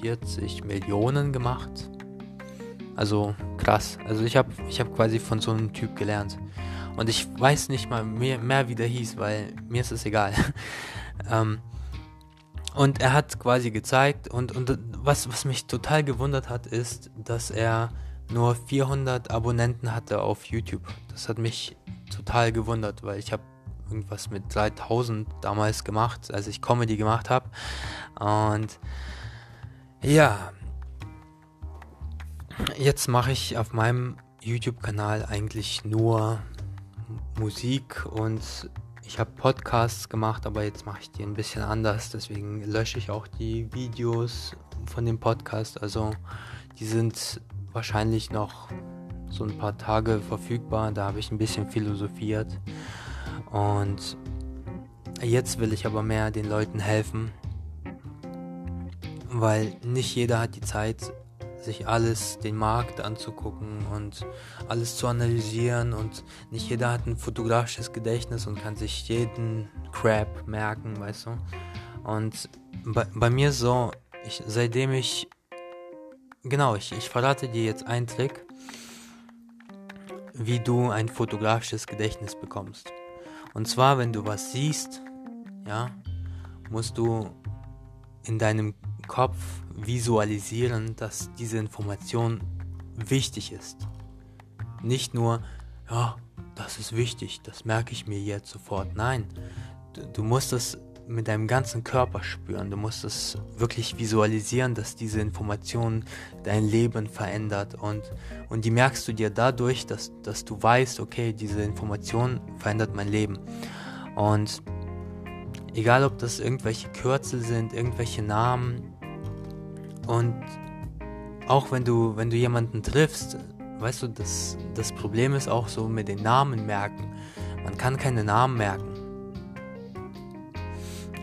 S1: 40 Millionen gemacht. Also krass. Also ich habe ich hab quasi von so einem Typ gelernt. Und ich weiß nicht mal mehr, mehr wie der hieß, weil mir ist es egal. (laughs) ähm, und er hat quasi gezeigt, und, und was, was mich total gewundert hat, ist, dass er nur 400 Abonnenten hatte auf YouTube. Das hat mich total gewundert, weil ich habe irgendwas mit 3000 damals gemacht, als ich Comedy gemacht habe. Und ja, jetzt mache ich auf meinem YouTube-Kanal eigentlich nur Musik und ich habe Podcasts gemacht, aber jetzt mache ich die ein bisschen anders. Deswegen lösche ich auch die Videos von dem Podcast. Also die sind wahrscheinlich noch so ein paar Tage verfügbar. Da habe ich ein bisschen philosophiert. Und jetzt will ich aber mehr den Leuten helfen, weil nicht jeder hat die Zeit, sich alles, den Markt anzugucken und alles zu analysieren und nicht jeder hat ein fotografisches Gedächtnis und kann sich jeden Crap merken, weißt du. Und bei, bei mir so, ich, seitdem ich, genau, ich, ich verrate dir jetzt einen Trick, wie du ein fotografisches Gedächtnis bekommst. Und zwar, wenn du was siehst, ja, musst du in deinem Kopf visualisieren, dass diese Information wichtig ist. Nicht nur, ja, das ist wichtig, das merke ich mir jetzt sofort. Nein, du, du musst es mit deinem ganzen Körper spüren. Du musst es wirklich visualisieren, dass diese Information dein Leben verändert. Und, und die merkst du dir dadurch, dass, dass du weißt, okay, diese Information verändert mein Leben. Und egal ob das irgendwelche Kürzel sind, irgendwelche Namen, und auch wenn du, wenn du jemanden triffst, weißt du, das, das Problem ist auch so mit den Namen merken. Man kann keine Namen merken.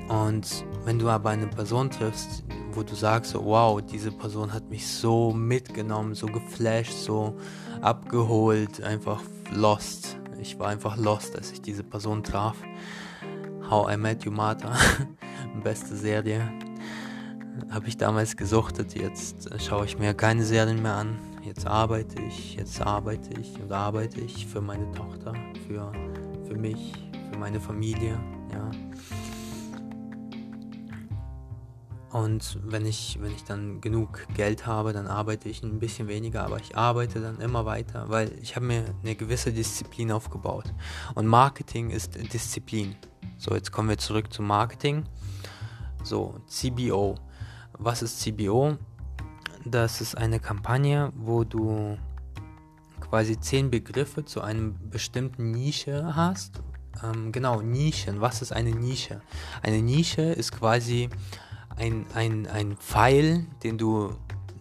S1: Und wenn du aber eine Person triffst, wo du sagst, wow, diese Person hat mich so mitgenommen, so geflasht, so abgeholt, einfach lost. Ich war einfach lost, als ich diese Person traf. How I Met Your Mother, (laughs) beste Serie, habe ich damals gesuchtet, jetzt schaue ich mir keine Serien mehr an. Jetzt arbeite ich, jetzt arbeite ich und arbeite ich für meine Tochter, für, für mich, für meine Familie, ja. Und wenn ich, wenn ich dann genug Geld habe, dann arbeite ich ein bisschen weniger, aber ich arbeite dann immer weiter, weil ich habe mir eine gewisse Disziplin aufgebaut. Und Marketing ist Disziplin. So, jetzt kommen wir zurück zum Marketing. So, CBO. Was ist CBO? Das ist eine Kampagne, wo du quasi zehn Begriffe zu einem bestimmten Nische hast. Ähm, genau, Nischen. Was ist eine Nische? Eine Nische ist quasi ein, ein, ein Pfeil, den du,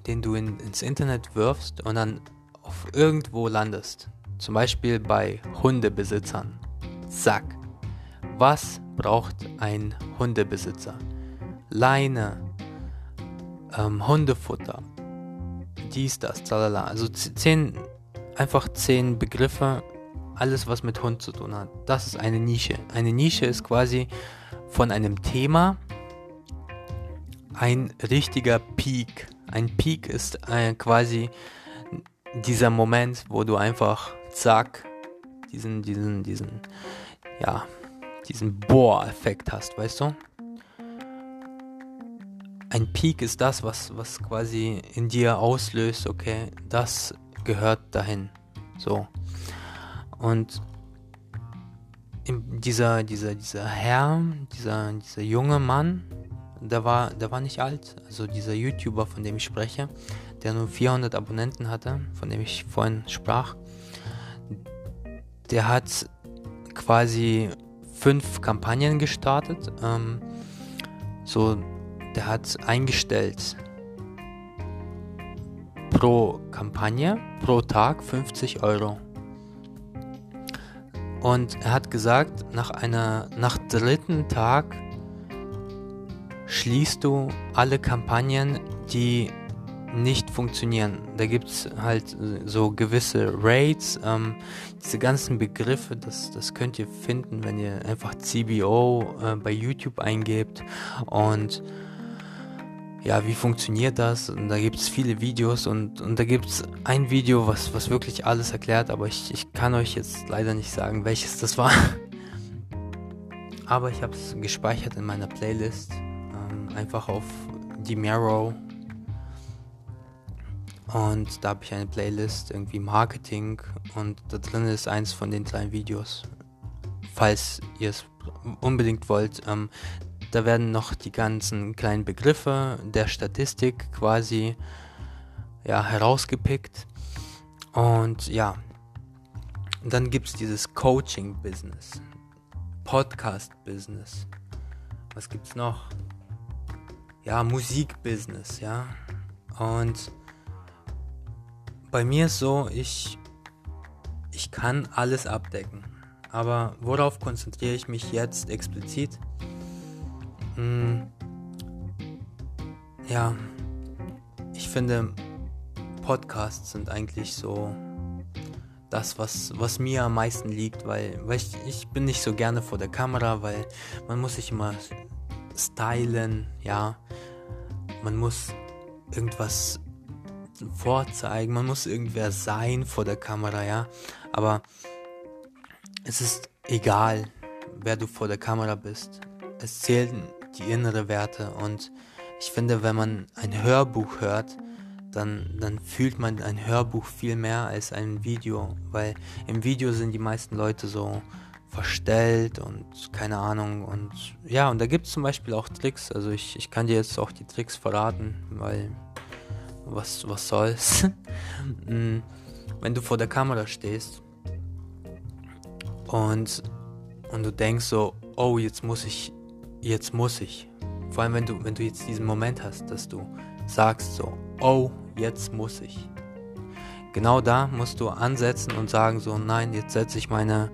S1: den du in, ins Internet wirfst und dann auf irgendwo landest. Zum Beispiel bei Hundebesitzern. Zack. Was braucht ein Hundebesitzer? Leine, ähm, Hundefutter, dies, das, tralala. Also zehn, einfach zehn Begriffe, alles was mit Hund zu tun hat. Das ist eine Nische. Eine Nische ist quasi von einem Thema ein richtiger Peak. Ein Peak ist äh, quasi dieser Moment, wo du einfach zack, diesen, diesen, diesen, ja, diesen Bohr-Effekt hast, weißt du? Ein Peak ist das, was, was quasi in dir auslöst, okay, das gehört dahin. So. Und dieser, dieser, dieser Herr, dieser, dieser junge Mann, der war, der war nicht alt. Also dieser YouTuber, von dem ich spreche, der nur 400 Abonnenten hatte, von dem ich vorhin sprach, der hat quasi fünf Kampagnen gestartet. Ähm, so, der hat eingestellt pro Kampagne, pro Tag 50 Euro. Und er hat gesagt, nach einer, nach dritten Tag schließt du alle Kampagnen, die nicht funktionieren. Da gibt es halt so gewisse Rates, ähm, diese ganzen Begriffe, das, das könnt ihr finden, wenn ihr einfach CBO äh, bei YouTube eingebt und ja, wie funktioniert das? Und da gibt es viele Videos und, und da gibt es ein Video, was, was wirklich alles erklärt, aber ich, ich kann euch jetzt leider nicht sagen, welches das war. aber ich habe es gespeichert in meiner Playlist, ähm, einfach auf die Marrow. Und da habe ich eine Playlist, irgendwie Marketing und da drin ist eins von den kleinen Videos. Falls ihr es unbedingt wollt. Ähm, da werden noch die ganzen kleinen Begriffe der Statistik quasi ja, herausgepickt. Und ja, dann gibt es dieses Coaching-Business, Podcast-Business. Was gibt es noch? Ja, Musik-Business, ja. Und bei mir ist so, ich, ich kann alles abdecken. Aber worauf konzentriere ich mich jetzt explizit? Hm, ja, ich finde, Podcasts sind eigentlich so das, was, was mir am meisten liegt, weil, weil ich, ich bin nicht so gerne vor der Kamera, weil man muss sich immer stylen, ja. Man muss irgendwas vorzeigen, man muss irgendwer sein vor der Kamera, ja. Aber es ist egal, wer du vor der Kamera bist. Es zählt die innere Werte. Und ich finde, wenn man ein Hörbuch hört, dann, dann fühlt man ein Hörbuch viel mehr als ein Video, weil im Video sind die meisten Leute so verstellt und keine Ahnung und ja, und da gibt es zum Beispiel auch Tricks, also ich, ich kann dir jetzt auch die Tricks verraten, weil was, was soll's. (laughs) Mm, wenn du vor der Kamera stehst und, und du denkst so, oh, jetzt muss ich jetzt muss ich. Vor allem, wenn du, wenn du jetzt diesen Moment hast, dass du sagst so, oh, jetzt muss ich. Genau da musst du ansetzen und sagen so, nein, jetzt setze ich meine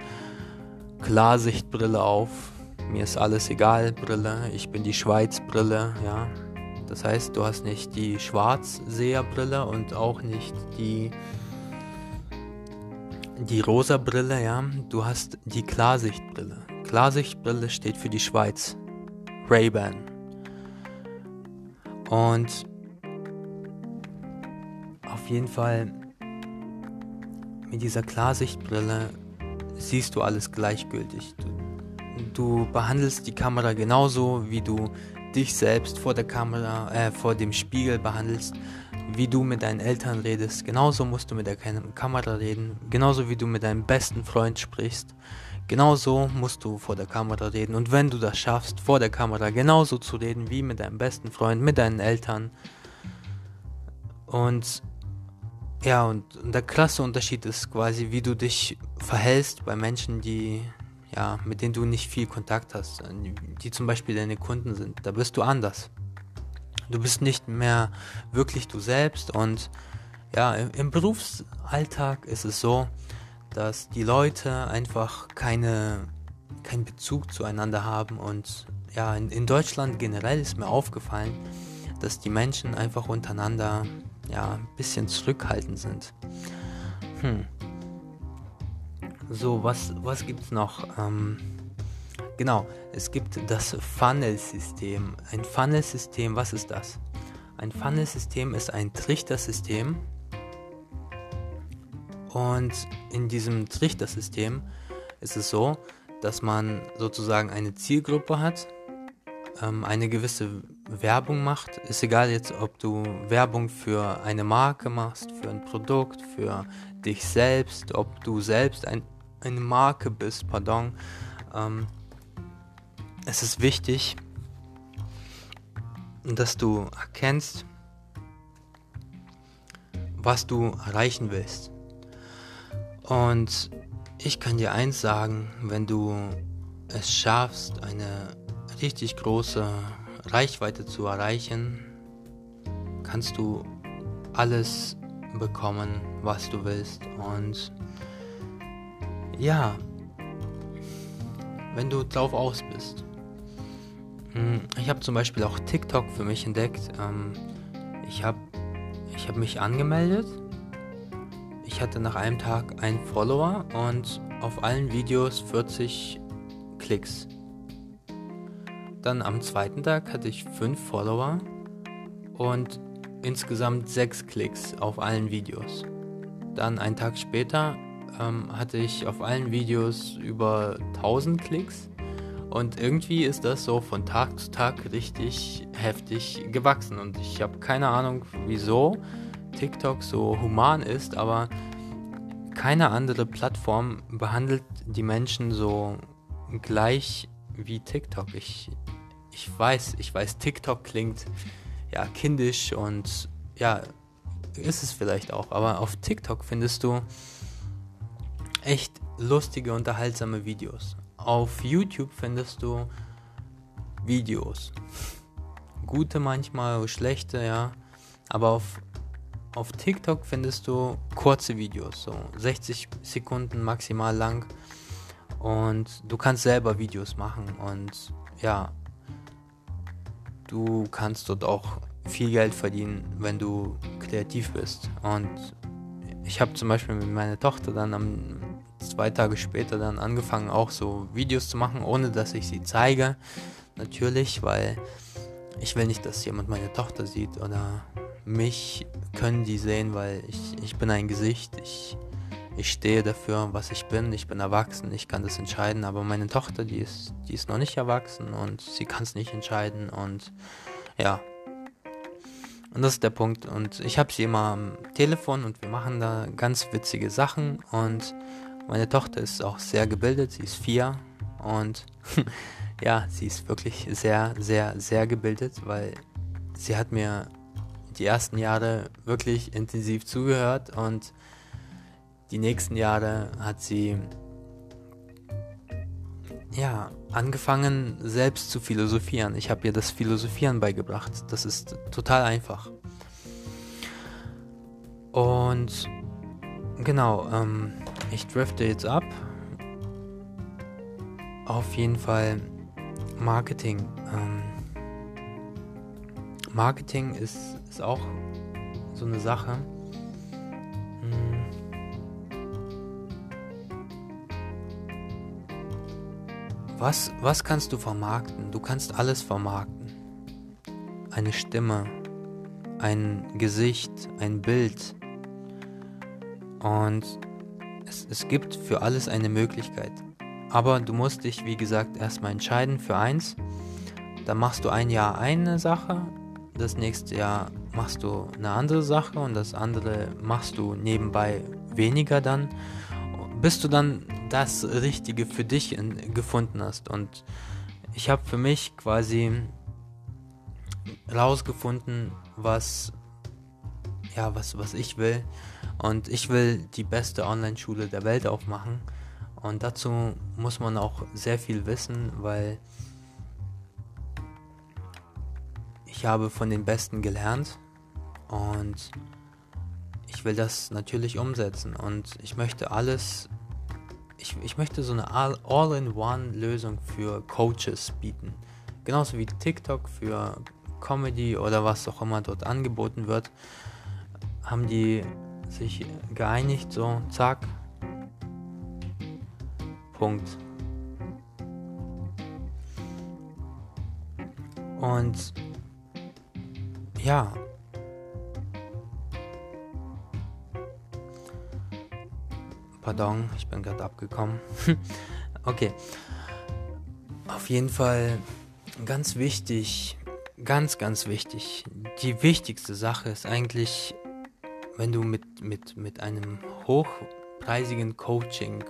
S1: Klarsichtbrille auf. Mir ist alles egal, Brille. Ich bin die Schweiz-Brille, ja. Das heißt, du hast nicht die Schwarzseherbrille und auch nicht die die rosa Brille, ja. Du hast die Klarsichtbrille. Klarsichtbrille steht für die Schweiz. Ray-Ban. Und auf jeden Fall mit dieser Klarsichtbrille siehst du alles gleichgültig. Du, du, behandelst die Kamera genauso, wie du dich selbst vor der Kamera, äh, vor dem Spiegel behandelst, wie du mit deinen Eltern redest. Genauso musst du mit der Kamera reden, genauso wie du mit deinem besten Freund sprichst. Genauso musst du vor der Kamera reden. Und wenn du das schaffst, vor der Kamera genauso zu reden wie mit deinem besten Freund, mit deinen Eltern. Und ja, und der krasse Unterschied ist quasi, wie du dich verhältst bei Menschen, die, ja, mit denen du nicht viel Kontakt hast, die zum Beispiel deine Kunden sind. Da bist du anders. Du bist nicht mehr wirklich du selbst und ja, im, im Berufsalltag ist es so, dass die Leute einfach keine, keinen Bezug zueinander haben und ja, in, in Deutschland generell ist mir aufgefallen, dass die Menschen einfach untereinander ja ein bisschen zurückhaltend sind. Hm. So, was, was es noch? Ähm, genau, es gibt das Funnel-System. Ein Funnel-System, was ist das? Ein Funnel-System ist ein Trichtersystem. Und in diesem Trichtersystem ist es so, dass man sozusagen eine Zielgruppe hat, ähm, eine gewisse Werbung macht. Ist egal jetzt, ob du Werbung für eine Marke machst, für ein Produkt, für dich selbst, ob du selbst ein, eine Marke bist, pardon. Ähm, es ist wichtig, dass du erkennst, was du erreichen willst. Und ich kann dir eins sagen, wenn du es schaffst, eine richtig große Reichweite zu erreichen, kannst du alles bekommen, was du willst. Und ja, wenn du drauf aus bist. Hm, ich habe zum Beispiel auch TikTok für mich entdeckt. Ähm, ich habe ich hab mich angemeldet. Ich hatte nach einem Tag einen Follower und auf allen Videos 40 Klicks. Dann am zweiten Tag hatte ich 5 Follower und insgesamt 6 Klicks auf allen Videos. Dann einen Tag später ähm, hatte ich auf allen Videos über 1000 Klicks. Und irgendwie ist das so von Tag zu Tag richtig heftig gewachsen. Und ich habe keine Ahnung, wieso TikTok so human ist, aber keine andere Plattform behandelt die Menschen so gleich wie TikTok. Ich, ich weiß, ich weiß, TikTok klingt ja kindisch und ja, ist es vielleicht auch, aber auf TikTok findest du echt lustige, unterhaltsame Videos. Auf YouTube findest du Videos. Gute manchmal, schlechte, ja. Aber auf, auf TikTok findest du kurze Videos, so 60 Sekunden maximal lang. Und du kannst selber Videos machen und ja, du kannst dort auch viel Geld verdienen, wenn du kreativ bist. Und ich habe zum Beispiel mit meiner Tochter dann am zwei Tage später dann angefangen, auch so Videos zu machen, ohne dass ich sie zeige. Natürlich, weil ich will nicht, dass jemand meine Tochter sieht oder mich können die sehen, weil ich, ich bin ein Gesicht. Ich, ich stehe dafür, was ich bin. Ich bin erwachsen, ich kann das entscheiden. Aber meine Tochter, die ist, die ist noch nicht erwachsen und sie kann es nicht entscheiden. Und ja, und das ist der Punkt. Und ich habe sie immer am Telefon und wir machen da ganz witzige Sachen. Und meine Tochter ist auch sehr gebildet. Sie ist vier. Und (laughs) ja, sie ist wirklich sehr, sehr, sehr gebildet, weil sie hat mir die ersten Jahre wirklich intensiv zugehört und die nächsten Jahre hat sie ja, angefangen selbst zu philosophieren. Ich habe ihr das Philosophieren beigebracht. Das ist total einfach. Und genau, ähm, ich drifte jetzt ab. Auf jeden Fall Marketing. Ähm, Marketing ist, ist auch so eine Sache. Was, was kannst du vermarkten? Du kannst alles vermarkten. Eine Stimme, ein Gesicht, ein Bild. Und es, es gibt für alles eine Möglichkeit. Aber du musst dich, wie gesagt, erstmal entscheiden für eins. Dann machst du ein Jahr eine Sache, das nächste Jahr machst du eine andere Sache und das andere machst du nebenbei weniger dann. Bis du dann das Richtige für dich in, gefunden hast. Und ich habe für mich quasi rausgefunden, was ja, was, was ich will. Und ich will die beste Online-Schule der Welt aufmachen. Und dazu muss man auch sehr viel wissen, weil ich habe von den Besten gelernt und ich will das natürlich umsetzen und ich möchte alles ich, ich möchte so eine All-in-One-Lösung für Coaches bieten. Genauso wie TikTok für Comedy oder was auch immer dort angeboten wird, haben die sich geeinigt, so, zack, Punkt. Und ja, Pardon, ich bin gerade abgekommen. (laughs) okay. Auf jeden Fall ganz wichtig, ganz, ganz wichtig. Die wichtigste Sache ist eigentlich, wenn du mit, mit, mit einem hochpreisigen Coaching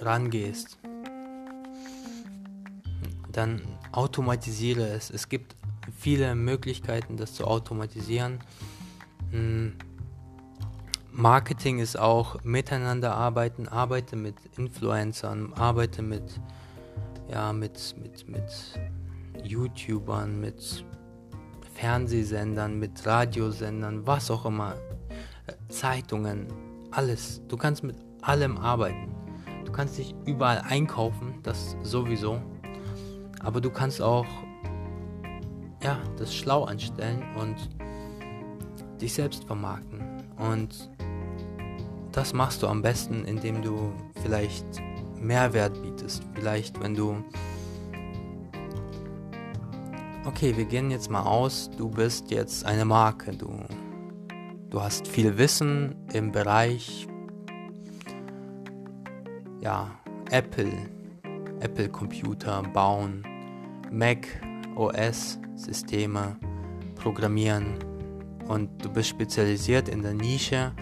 S1: rangehst, dann automatisiere es. Es gibt viele Möglichkeiten, das zu automatisieren. Marketing ist auch miteinander arbeiten, arbeite mit Influencern, arbeite mit, ja, mit, mit, mit YouTubern, mit Fernsehsendern, mit Radiosendern, was auch immer, Zeitungen, alles. Du kannst mit allem arbeiten. Du kannst dich überall einkaufen, das sowieso. Aber du kannst auch ja, das schlau anstellen und dich selbst vermarkten. Und das machst du am besten, indem du vielleicht Mehrwert bietest. Vielleicht, wenn du... Okay, wir gehen jetzt mal aus, du bist jetzt eine Marke, du, du hast viel Wissen im Bereich, ja, Apple, Apple Computer bauen, Mac OS Systeme programmieren. Und du bist spezialisiert in der Nische,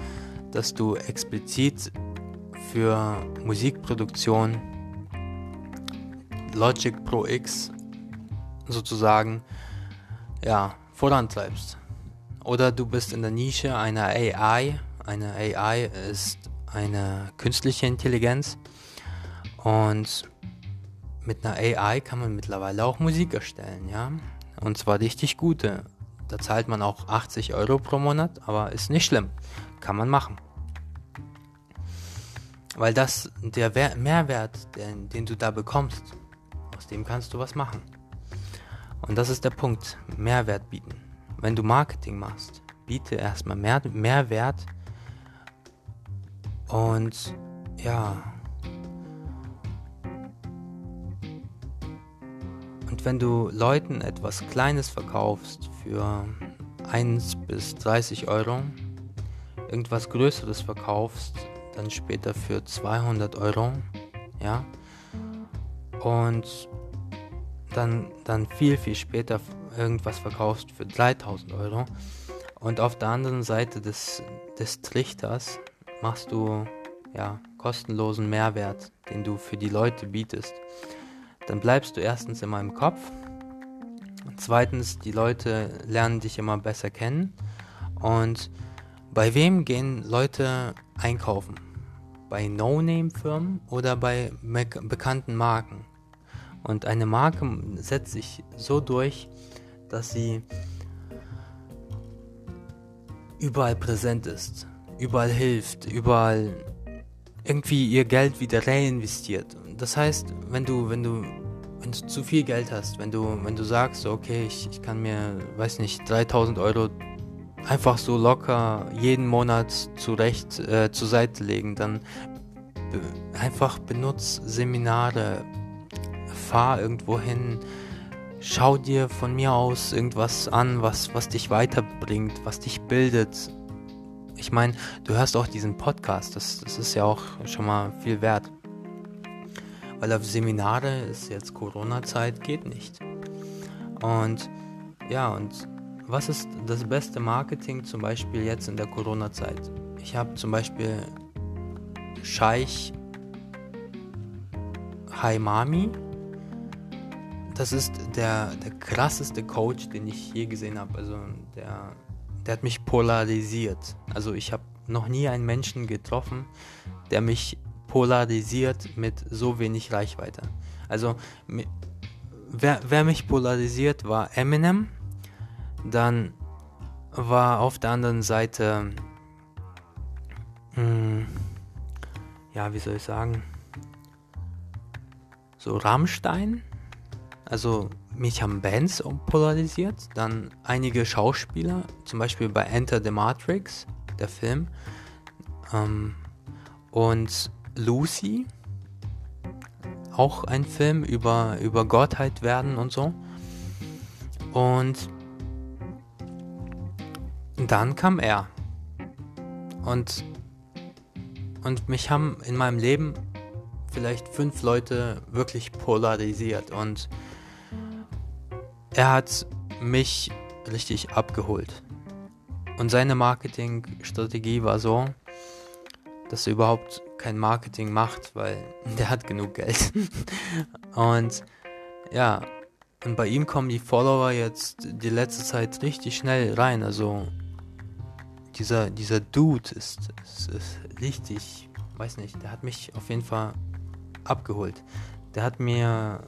S1: dass du explizit für Musikproduktion Logic Pro X sozusagen ja, vorantreibst. Oder du bist in der Nische einer AI. Eine AI ist eine künstliche Intelligenz und mit einer AI kann man mittlerweile auch Musik erstellen, ja. Und zwar richtig gute. Da zahlt man auch 80 Euro pro Monat, aber ist nicht schlimm. Kann man machen. Weil das, der Mehrwert, den, den du da bekommst, aus dem kannst du was machen. Und das ist der Punkt, Mehrwert bieten. Wenn du Marketing machst, biete erstmal mehr, Mehrwert und ja, Und wenn du Leuten etwas Kleines verkaufst für 1 bis 30 Euro, irgendwas Größeres verkaufst, dann später für 200 Euro, ja, und dann, dann viel, viel später irgendwas verkaufst für 3000 Euro und auf der anderen Seite des, des Trichters machst du ja kostenlosen Mehrwert, den du für die Leute bietest dann bleibst du erstens immer im Kopf. Zweitens, die Leute lernen dich immer besser kennen. Und bei wem gehen Leute einkaufen? Bei No-Name-Firmen oder bei bekannten Marken? Und eine Marke setzt sich so durch, dass sie überall präsent ist, überall hilft, überall irgendwie ihr Geld wieder reinvestiert. Das heißt, wenn du, wenn du, wenn du zu viel Geld hast, wenn du, wenn du sagst, okay, ich, ich kann mir, weiß nicht, 3000 Euro einfach so locker jeden Monat zurecht äh, zur Seite legen, dann be einfach benutz Seminare, fahr irgendwo hin, schau dir von mir aus irgendwas an, was, was dich weiterbringt, was dich bildet, ich meine, du hörst auch diesen Podcast, das, das ist ja auch schon mal viel wert. Weil auf Seminare ist jetzt Corona-Zeit, geht nicht. Und ja, und was ist das beste Marketing zum Beispiel jetzt in der Corona-Zeit? Ich habe zum Beispiel Scheich Haimami. Das ist der, der krasseste Coach, den ich je gesehen habe. Also der der hat mich polarisiert. Also ich habe noch nie einen Menschen getroffen, der mich polarisiert mit so wenig Reichweite. Also wer, wer mich polarisiert war Eminem, dann war auf der anderen Seite, mh, hm, ja, wie soll ich sagen, so Rammstein, also mich haben Bands polarisiert, dann einige Schauspieler, zum Beispiel bei Enter the Matrix, der Film, ähm, und Lucy, auch ein Film über, über Gottheit werden und so. Und dann kam er. Und, und mich haben in meinem Leben vielleicht fünf Leute wirklich polarisiert und er hat mich richtig abgeholt. Und seine Marketingstrategie war so, dass er überhaupt kein Marketing macht, weil (laughs) der hat genug Geld. (laughs) und ja, und bei ihm kommen die Follower jetzt die letzte Zeit richtig schnell rein. Also dieser, dieser Dude ist, ist, ist richtig, weiß nicht, der hat mich auf jeden Fall abgeholt. Der hat mir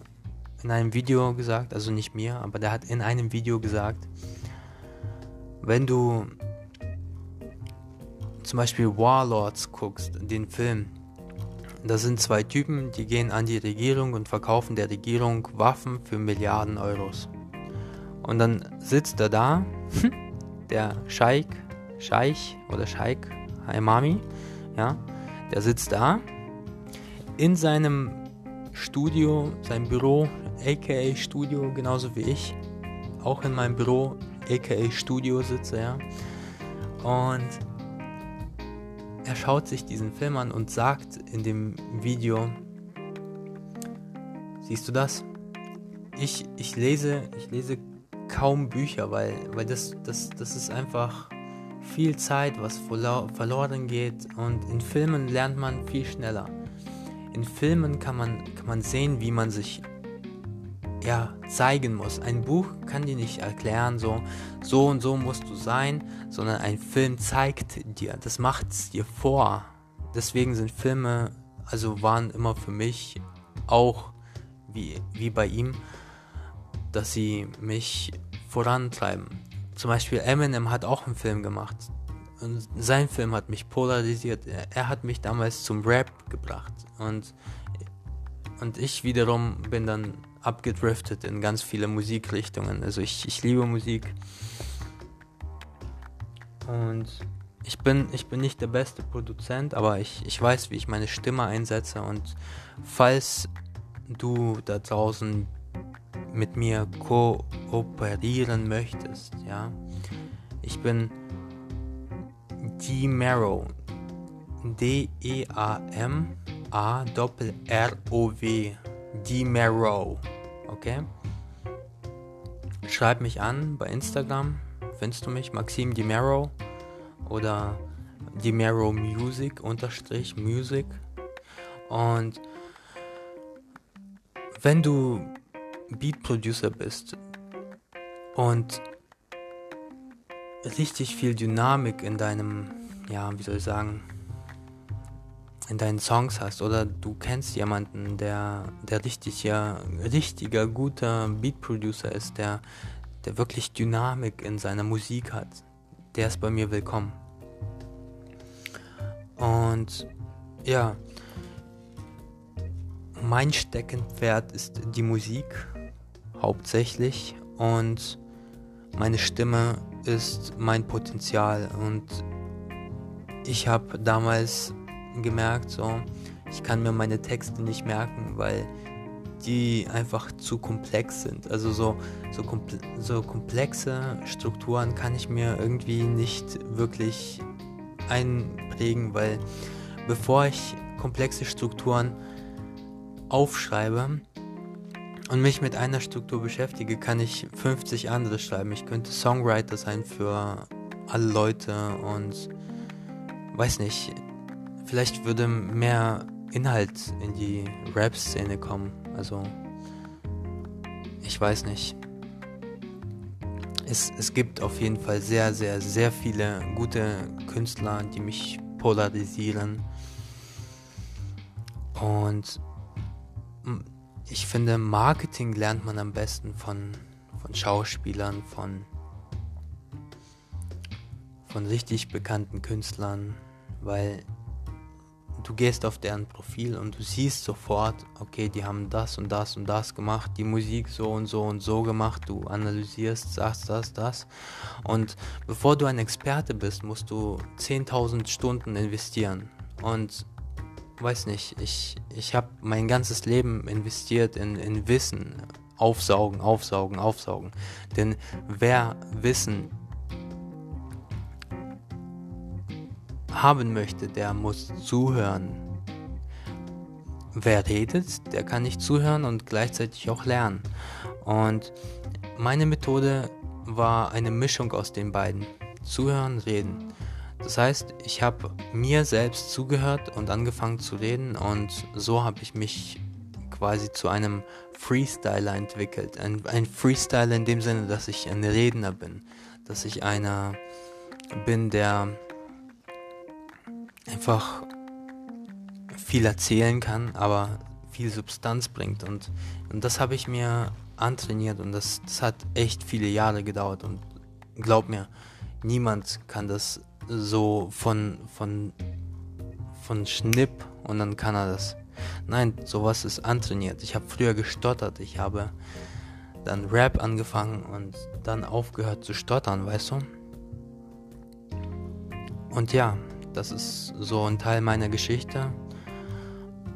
S1: in einem Video gesagt, also nicht mir, aber der hat in einem Video gesagt, wenn du zum Beispiel Warlords guckst, den Film, da sind zwei Typen, die gehen an die Regierung und verkaufen der Regierung Waffen für Milliarden Euros. Und dann sitzt er da, (laughs) der Scheich, Scheich oder Scheich Haimami, ja, der sitzt da in seinem Studio, sein Büro, aka Studio, genauso wie ich, auch in meinem Büro, aka Studio sitze, ja. Und er schaut sich diesen Film an und sagt in dem Video, siehst du das? Ich, ich lese, ich lese kaum Bücher, weil, weil das, das, das ist einfach viel Zeit, was verloren geht und in Filmen lernt man viel schneller. In Filmen kann man, kann man sehen, wie man sich ja, zeigen muss. Ein Buch kann dir nicht erklären, so, so und so musst du sein, sondern ein Film zeigt dir, das macht es dir vor. Deswegen sind Filme, also waren immer für mich auch wie, wie bei ihm, dass sie mich vorantreiben. Zum Beispiel Eminem hat auch einen Film gemacht. Und sein Film hat mich polarisiert. Er, hat mich damals zum Rap gebracht. Und, und ich wiederum bin dann abgedriftet in ganz viele Musikrichtungen. Also ich, ich liebe Musik. Und ich bin, ich bin nicht der beste Produzent, aber ich, ich weiß, wie ich meine Stimme einsetze. Und falls du da draußen mit mir kooperieren möchtest, ja, ich bin D Marrow. D-E-A-M-A-R-O-W. D Marrow. Okay? Schreib mich an bei Instagram. Findest du mich? Maxim Dimero oder Dimero Music unterstrich Music. Und wenn du Beat Producer bist. Und richtig viel Dynamik in deinem, ja, wie soll ich sagen, in deinen Songs hast. Oder du kennst jemanden, der, der richtig, ja, richtiger, guter Beat-Producer ist, der, der wirklich Dynamik in seiner Musik hat, der ist bei mir willkommen. Und ja, mein Steckenpferd ist die Musik hauptsächlich und meine Stimme ist mein Potenzial und ich habe damals gemerkt, so, ich kann mir meine Texte nicht merken, weil die einfach zu komplex sind. Also so, so, komple so komplexe Strukturen kann ich mir irgendwie nicht wirklich einprägen, weil bevor ich komplexe Strukturen aufschreibe und mich mit einer Struktur beschäftige, kann ich 50 andere schreiben. Ich könnte Songwriter sein für alle Leute und weiß nicht, vielleicht würde mehr Inhalt in die Rap-Szene kommen. Also, ich weiß nicht. Es, es gibt auf jeden Fall sehr, sehr, sehr viele gute Künstler, die mich polarisieren. Und ich finde, Marketing lernt man am besten von, von Schauspielern, von, von richtig bekannten Künstlern, weil du gehst auf deren Profil und du siehst sofort, okay, die haben das und das und das gemacht, die Musik so und so und so gemacht, du analysierst, sagst das, das. Und bevor du ein Experte bist, musst du 10.000 Stunden investieren. Und weiß nicht, ich, ich habe mein ganzes Leben investiert in, in Wissen. Aufsaugen, aufsaugen, aufsaugen. Denn wer Wissen haben möchte, der muss zuhören. Wer redet, der kann nicht zuhören und gleichzeitig auch lernen. Und meine Methode war eine Mischung aus den beiden. Zuhören, reden. Das heißt, ich habe mir selbst zugehört und angefangen zu reden und so habe ich mich quasi zu einem Freestyler entwickelt. Ein, ein Freestyler in dem Sinne, dass ich ein Redner bin, dass ich einer bin, der einfach viel erzählen kann, aber viel Substanz bringt. Und, und das habe ich mir antrainiert und das, das hat echt viele Jahre gedauert. Und glaub mir, niemand kann das so von, von, von Schnipp und dann kann er das. Nein, sowas ist antrainiert. Ich habe früher gestottert. Ich habe dann Rap angefangen und dann aufgehört zu stottern, weißt du? Und ja, das ist so ein Teil meiner Geschichte.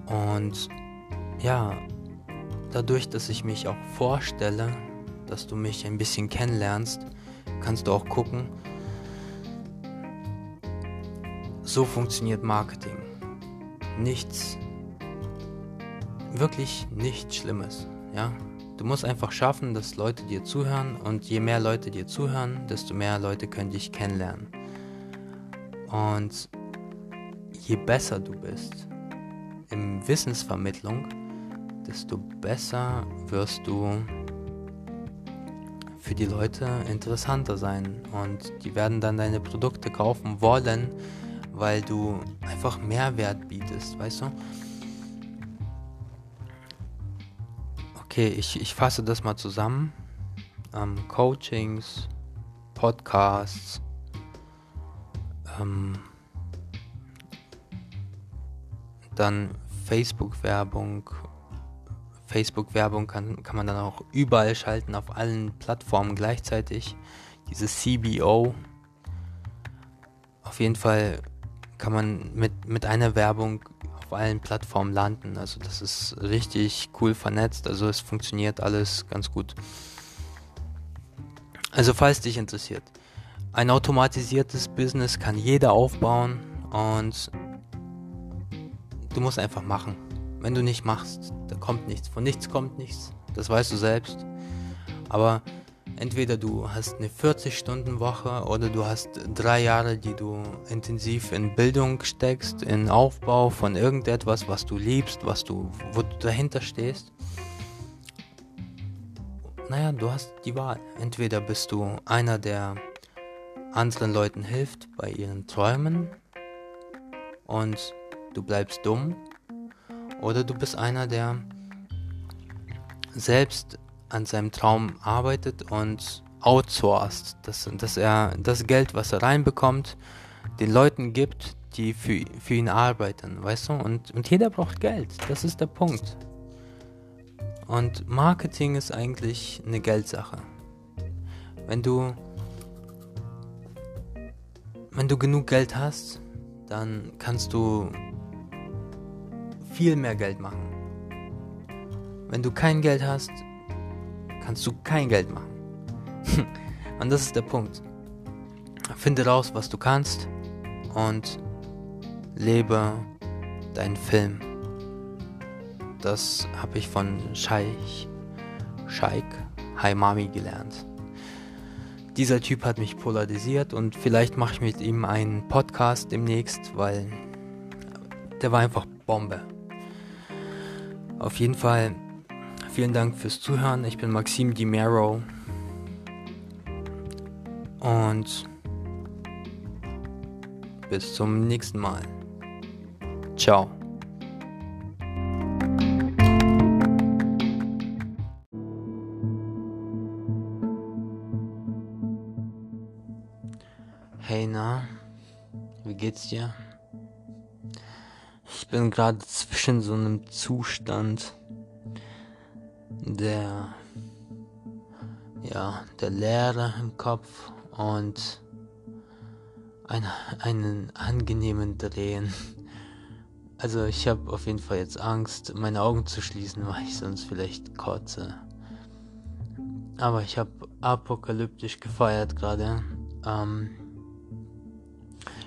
S1: Und ja, dadurch, dass ich mich auch vorstelle, dass du mich ein bisschen kennenlernst, kannst du auch gucken, so funktioniert Marketing. Nichts, wirklich nichts Schlimmes, ja. Du musst einfach schaffen, dass Leute dir zuhören und je mehr Leute dir zuhören, desto mehr Leute können dich kennenlernen. Und je besser du bist im Wissensvermittlung, desto besser wirst du für die Leute interessanter sein und die werden dann deine Produkte kaufen wollen, weil du einfach Mehrwert bietest, weißt du? Okay, ich, ich fasse das mal zusammen. Ähm, Coachings, Podcasts, ähm, dann Facebook-Werbung. Facebook-Werbung kann, kann man dann auch überall schalten, auf allen Plattformen gleichzeitig. Diese CBO. Auf jeden Fall kann man mit, mit einer Werbung auf allen Plattformen landen. Also das ist richtig cool vernetzt. Also es funktioniert alles ganz gut. Also falls dich interessiert. Ein automatisiertes Business kann jeder aufbauen und du musst einfach machen. Wenn du nicht machst, da kommt nichts. Von nichts kommt nichts. Das weißt du selbst. Aber Entweder du hast eine 40-Stunden-Woche oder du hast drei Jahre, die du intensiv in Bildung steckst, in Aufbau von irgendetwas, was du liebst, was du, wo du dahinter stehst. Naja, du hast die Wahl. Entweder bist du einer, der anderen Leuten hilft bei ihren Träumen und du bleibst dumm, oder du bist einer, der selbst an seinem Traum arbeitet und outsourced, dass, dass er das Geld, was er reinbekommt, den Leuten gibt, die für, für ihn arbeiten, weißt du? Und, und jeder braucht Geld, das ist der Punkt. Und Marketing ist eigentlich eine Geldsache. Wenn du wenn du genug Geld hast, dann kannst du viel mehr Geld machen. Wenn du kein Geld hast, kannst du kein Geld machen. (laughs) und das ist der Punkt. Finde raus, was du kannst und lebe deinen Film. Das habe ich von Scheich, Scheik Haimami gelernt. Dieser Typ hat mich polarisiert und vielleicht mache ich mit ihm einen Podcast demnächst, weil der war einfach Bombe. Auf jeden Fall Vielen Dank fürs Zuhören. Ich bin Maxim Di Mero. Und bis zum nächsten Mal. Ciao. Hey na, wie geht's dir? Ich bin gerade zwischen so einem Zustand der, ja, der Leere im Kopf und ein, einen angenehmen Drehen. Also ich habe auf jeden Fall jetzt Angst, meine Augen zu schließen, weil ich sonst vielleicht kotze. Aber ich habe apokalyptisch gefeiert gerade. Ähm,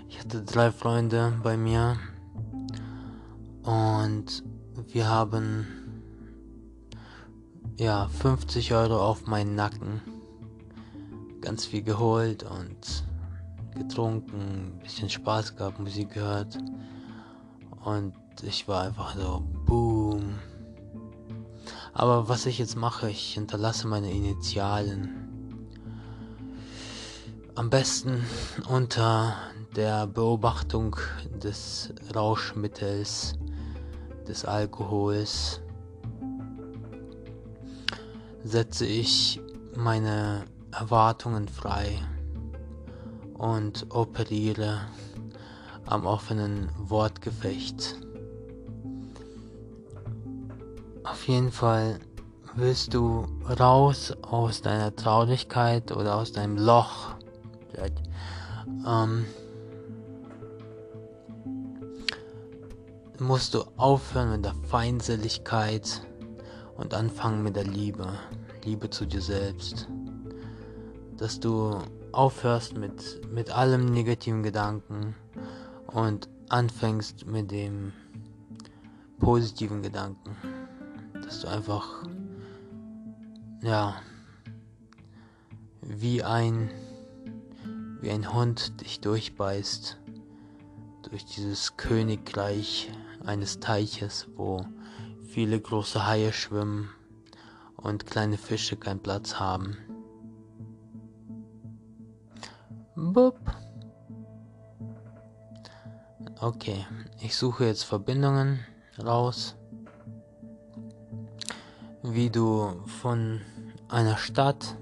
S1: ich hatte drei Freunde bei mir und wir haben ja 50 Euro auf meinen Nacken ganz viel geholt und getrunken, bisschen Spaß gehabt, Musik gehört und ich war einfach so boom. Aber was ich jetzt mache, ich hinterlasse meine Initialen. Am besten unter der Beobachtung des Rauschmittels, des Alkohols, setze ich meine Erwartungen frei und operiere am offenen Wortgefecht. Auf jeden Fall willst du raus aus deiner Traurigkeit oder aus deinem Loch. Ähm, musst du aufhören mit der Feindseligkeit und anfangen mit der Liebe. Liebe zu dir selbst. Dass du aufhörst mit, mit allem negativen Gedanken und anfängst mit dem positiven Gedanken. Dass du einfach, ja, wie ein, wie ein Hund dich durchbeißt durch dieses Königreich eines Teiches, wo viele große Haie schwimmen und kleine Fische keinen Platz haben. Bup. Okay, ich suche jetzt Verbindungen raus, wie du von einer Stadt,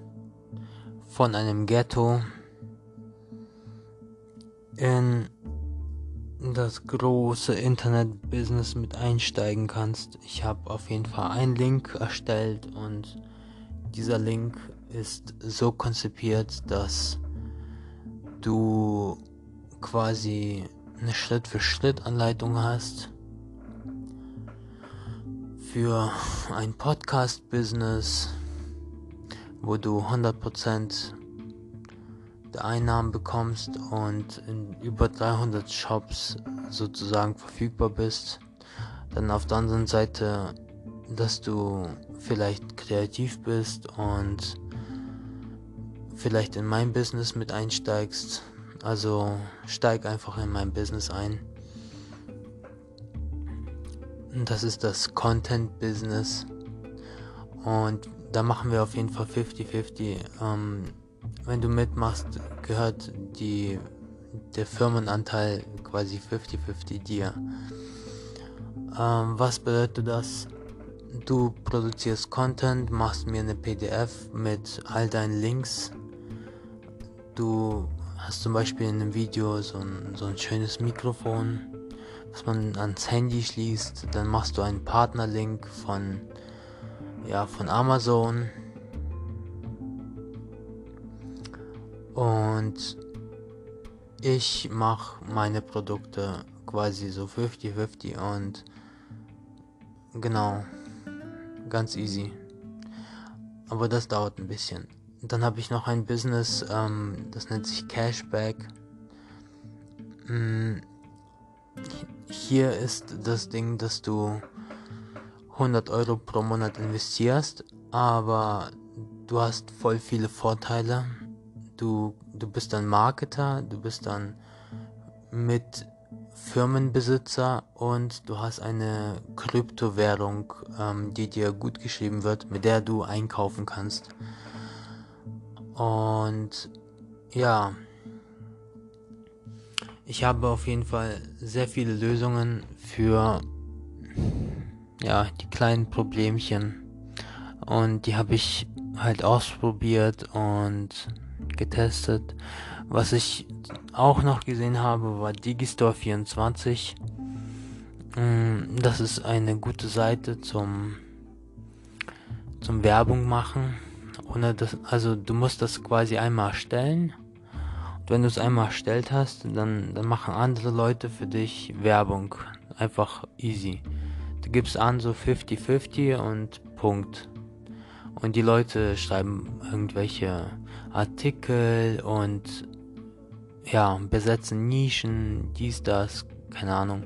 S1: von einem Ghetto in das große Internet-Business mit einsteigen kannst. Ich habe auf jeden Fall einen Link erstellt und dieser Link ist so konzipiert, dass du quasi eine Schritt-für-Schritt-Anleitung hast für ein Podcast-Business, wo du 100% der Einnahmen bekommst und in über 300 Shops sozusagen verfügbar bist. Dann auf der anderen Seite, dass du vielleicht kreativ bist und vielleicht in mein Business mit einsteigst. Also steig einfach in mein Business ein. Das ist das Content Business. Und da machen wir auf jeden Fall 50-50. Ähm, wenn du mitmachst, gehört die, der Firmenanteil quasi 50-50 dir. Ähm, was bedeutet das? Du produzierst Content, machst mir eine PDF mit all deinen Links Du hast zum Beispiel in einem Video so ein, so ein schönes Mikrofon, was man ans Handy schließt. Dann machst du einen Partnerlink von, ja, von Amazon. Und ich mache meine Produkte quasi so 50-50 und genau, ganz easy. Aber das dauert ein bisschen. Dann habe ich noch ein Business, ähm, das nennt sich Cashback. Hm, hier ist das Ding, dass du 100 Euro pro Monat investierst, aber du hast voll viele Vorteile. Du, du bist ein Marketer, du bist dann mit Firmenbesitzer und du hast eine Kryptowährung, ähm, die dir gut geschrieben wird, mit der du einkaufen kannst. Und ja, ich habe auf jeden Fall sehr viele Lösungen für ja, die kleinen Problemchen. Und die habe ich halt ausprobiert und getestet. Was ich auch noch gesehen habe, war Digistore 24. Mm, das ist eine gute Seite zum, zum Werbung machen. Ohne das, also du musst das quasi einmal erstellen. Und wenn du es einmal erstellt hast, dann, dann machen andere Leute für dich Werbung. Einfach easy. Du gibst an so 50-50 und Punkt. Und die Leute schreiben irgendwelche Artikel und ja, besetzen Nischen, dies, das, keine Ahnung.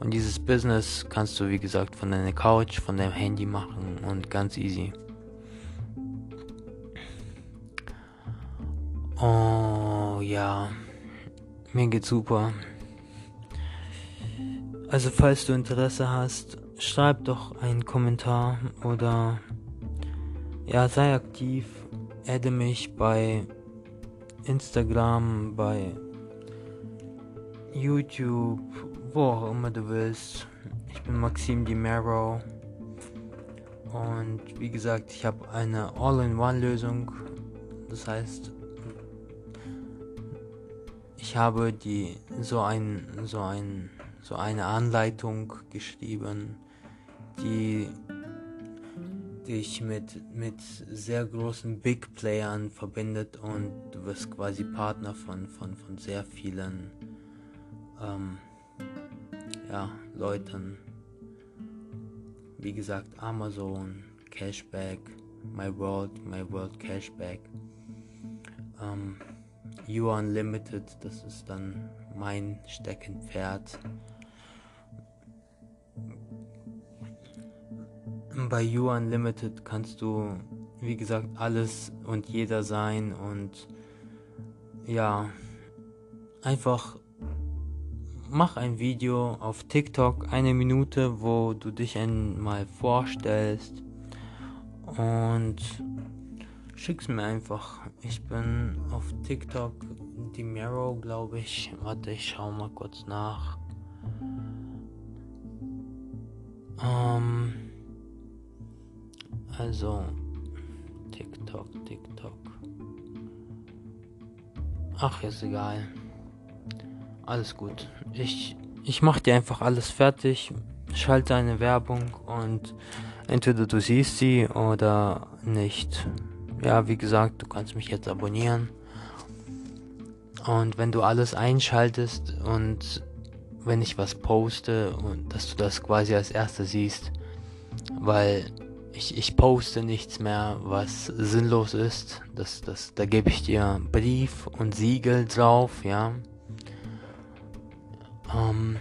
S1: Und dieses Business kannst du, wie gesagt, von deiner Couch, von deinem Handy machen und ganz easy. Oh ja, mir geht's super. Also falls du Interesse hast, schreib doch einen Kommentar oder ja, sei aktiv, adde mich bei Instagram, bei YouTube, wo auch immer du willst. Ich bin Maxim Di und wie gesagt, ich habe eine All-in-One-Lösung. Das heißt, ich habe die so ein so ein so eine Anleitung geschrieben, die dich mit mit sehr großen Big Playern verbindet und du wirst quasi Partner von von von sehr vielen ähm, ja Leuten. Wie gesagt, Amazon, Cashback, My World, My World Cashback. Ähm, You Unlimited, das ist dann mein Steckenpferd. Bei You Unlimited kannst du, wie gesagt, alles und jeder sein und ja, einfach mach ein Video auf TikTok, eine Minute, wo du dich einmal vorstellst und Schick's mir einfach. Ich bin auf TikTok die Mero, glaube ich. Warte, ich schau mal kurz nach. Ähm, also TikTok, TikTok. Ach, ist egal. Alles gut. Ich ich mach dir einfach alles fertig, schalte eine Werbung und entweder du siehst sie oder nicht ja, wie gesagt, du kannst mich jetzt abonnieren. Und wenn du alles einschaltest und wenn ich was poste und dass du das quasi als erster siehst, weil ich, ich poste nichts mehr, was sinnlos ist. Das, das, da gebe ich dir Brief und Siegel drauf, ja. Ähm,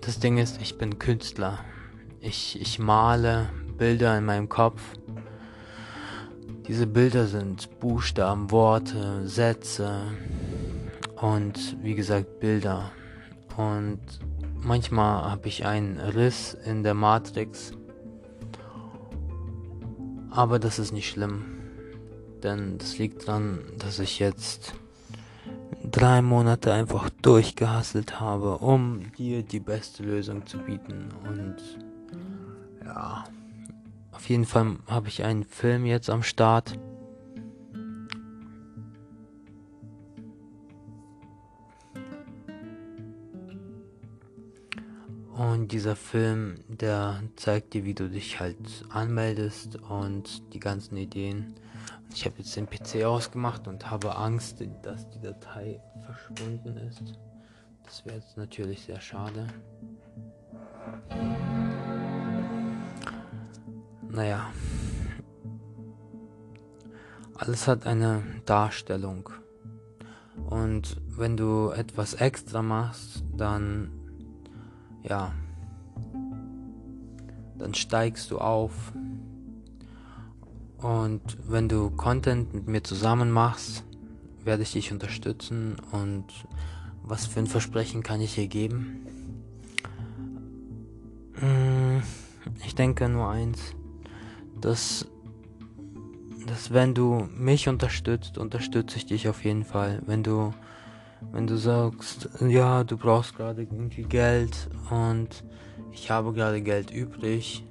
S1: das Ding ist, ich bin Künstler. Ich, ich male Bilder in meinem Kopf. Diese Bilder sind Buchstaben, Worte, Sätze und wie gesagt Bilder. Und manchmal habe ich einen Riss in der Matrix. Aber das ist nicht schlimm. Denn das liegt daran, dass ich jetzt drei Monate einfach durchgehasselt habe, um dir die beste Lösung zu bieten. Und ja. Auf jeden Fall habe ich einen Film jetzt am Start. Und dieser Film, der zeigt dir, wie du dich halt anmeldest und die ganzen Ideen. Ich habe jetzt den PC ausgemacht und habe Angst, dass die Datei verschwunden ist. Das wäre jetzt natürlich sehr schade. Naja. Alles hat eine Darstellung. Und wenn du etwas extra machst, dann ja, dann steigst du auf. Und wenn du Content mit mir zusammen machst, werde ich dich unterstützen. Und was für ein Versprechen kann ich hier geben? Hm, ich denke nur eins dass, dass wenn du mich unterstützt, unterstütze ich dich auf jeden Fall. Wenn du, wenn du sagst, ja, du brauchst gerade irgendwie Geld und ich habe gerade Geld übrig,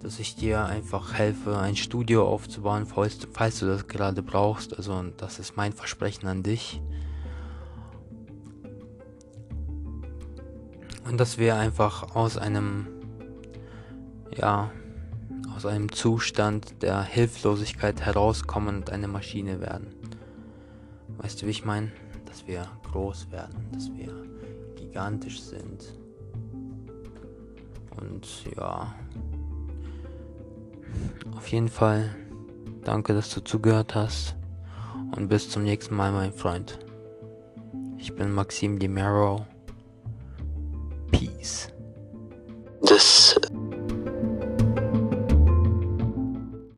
S1: dass ich dir einfach helfe, ein Studio aufzubauen, falls, falls du das gerade brauchst. Also das ist mein Versprechen an dich. Und dass wir einfach aus einem, ja, aus einem Zustand der Hilflosigkeit herauskommen und eine Maschine werden. Weißt du, wie ich meine? Dass wir groß werden, dass wir gigantisch sind. Und ja, auf jeden Fall danke, dass du zugehört hast. Und bis zum nächsten Mal, mein Freund. Ich bin Maxim Di Mero. Peace.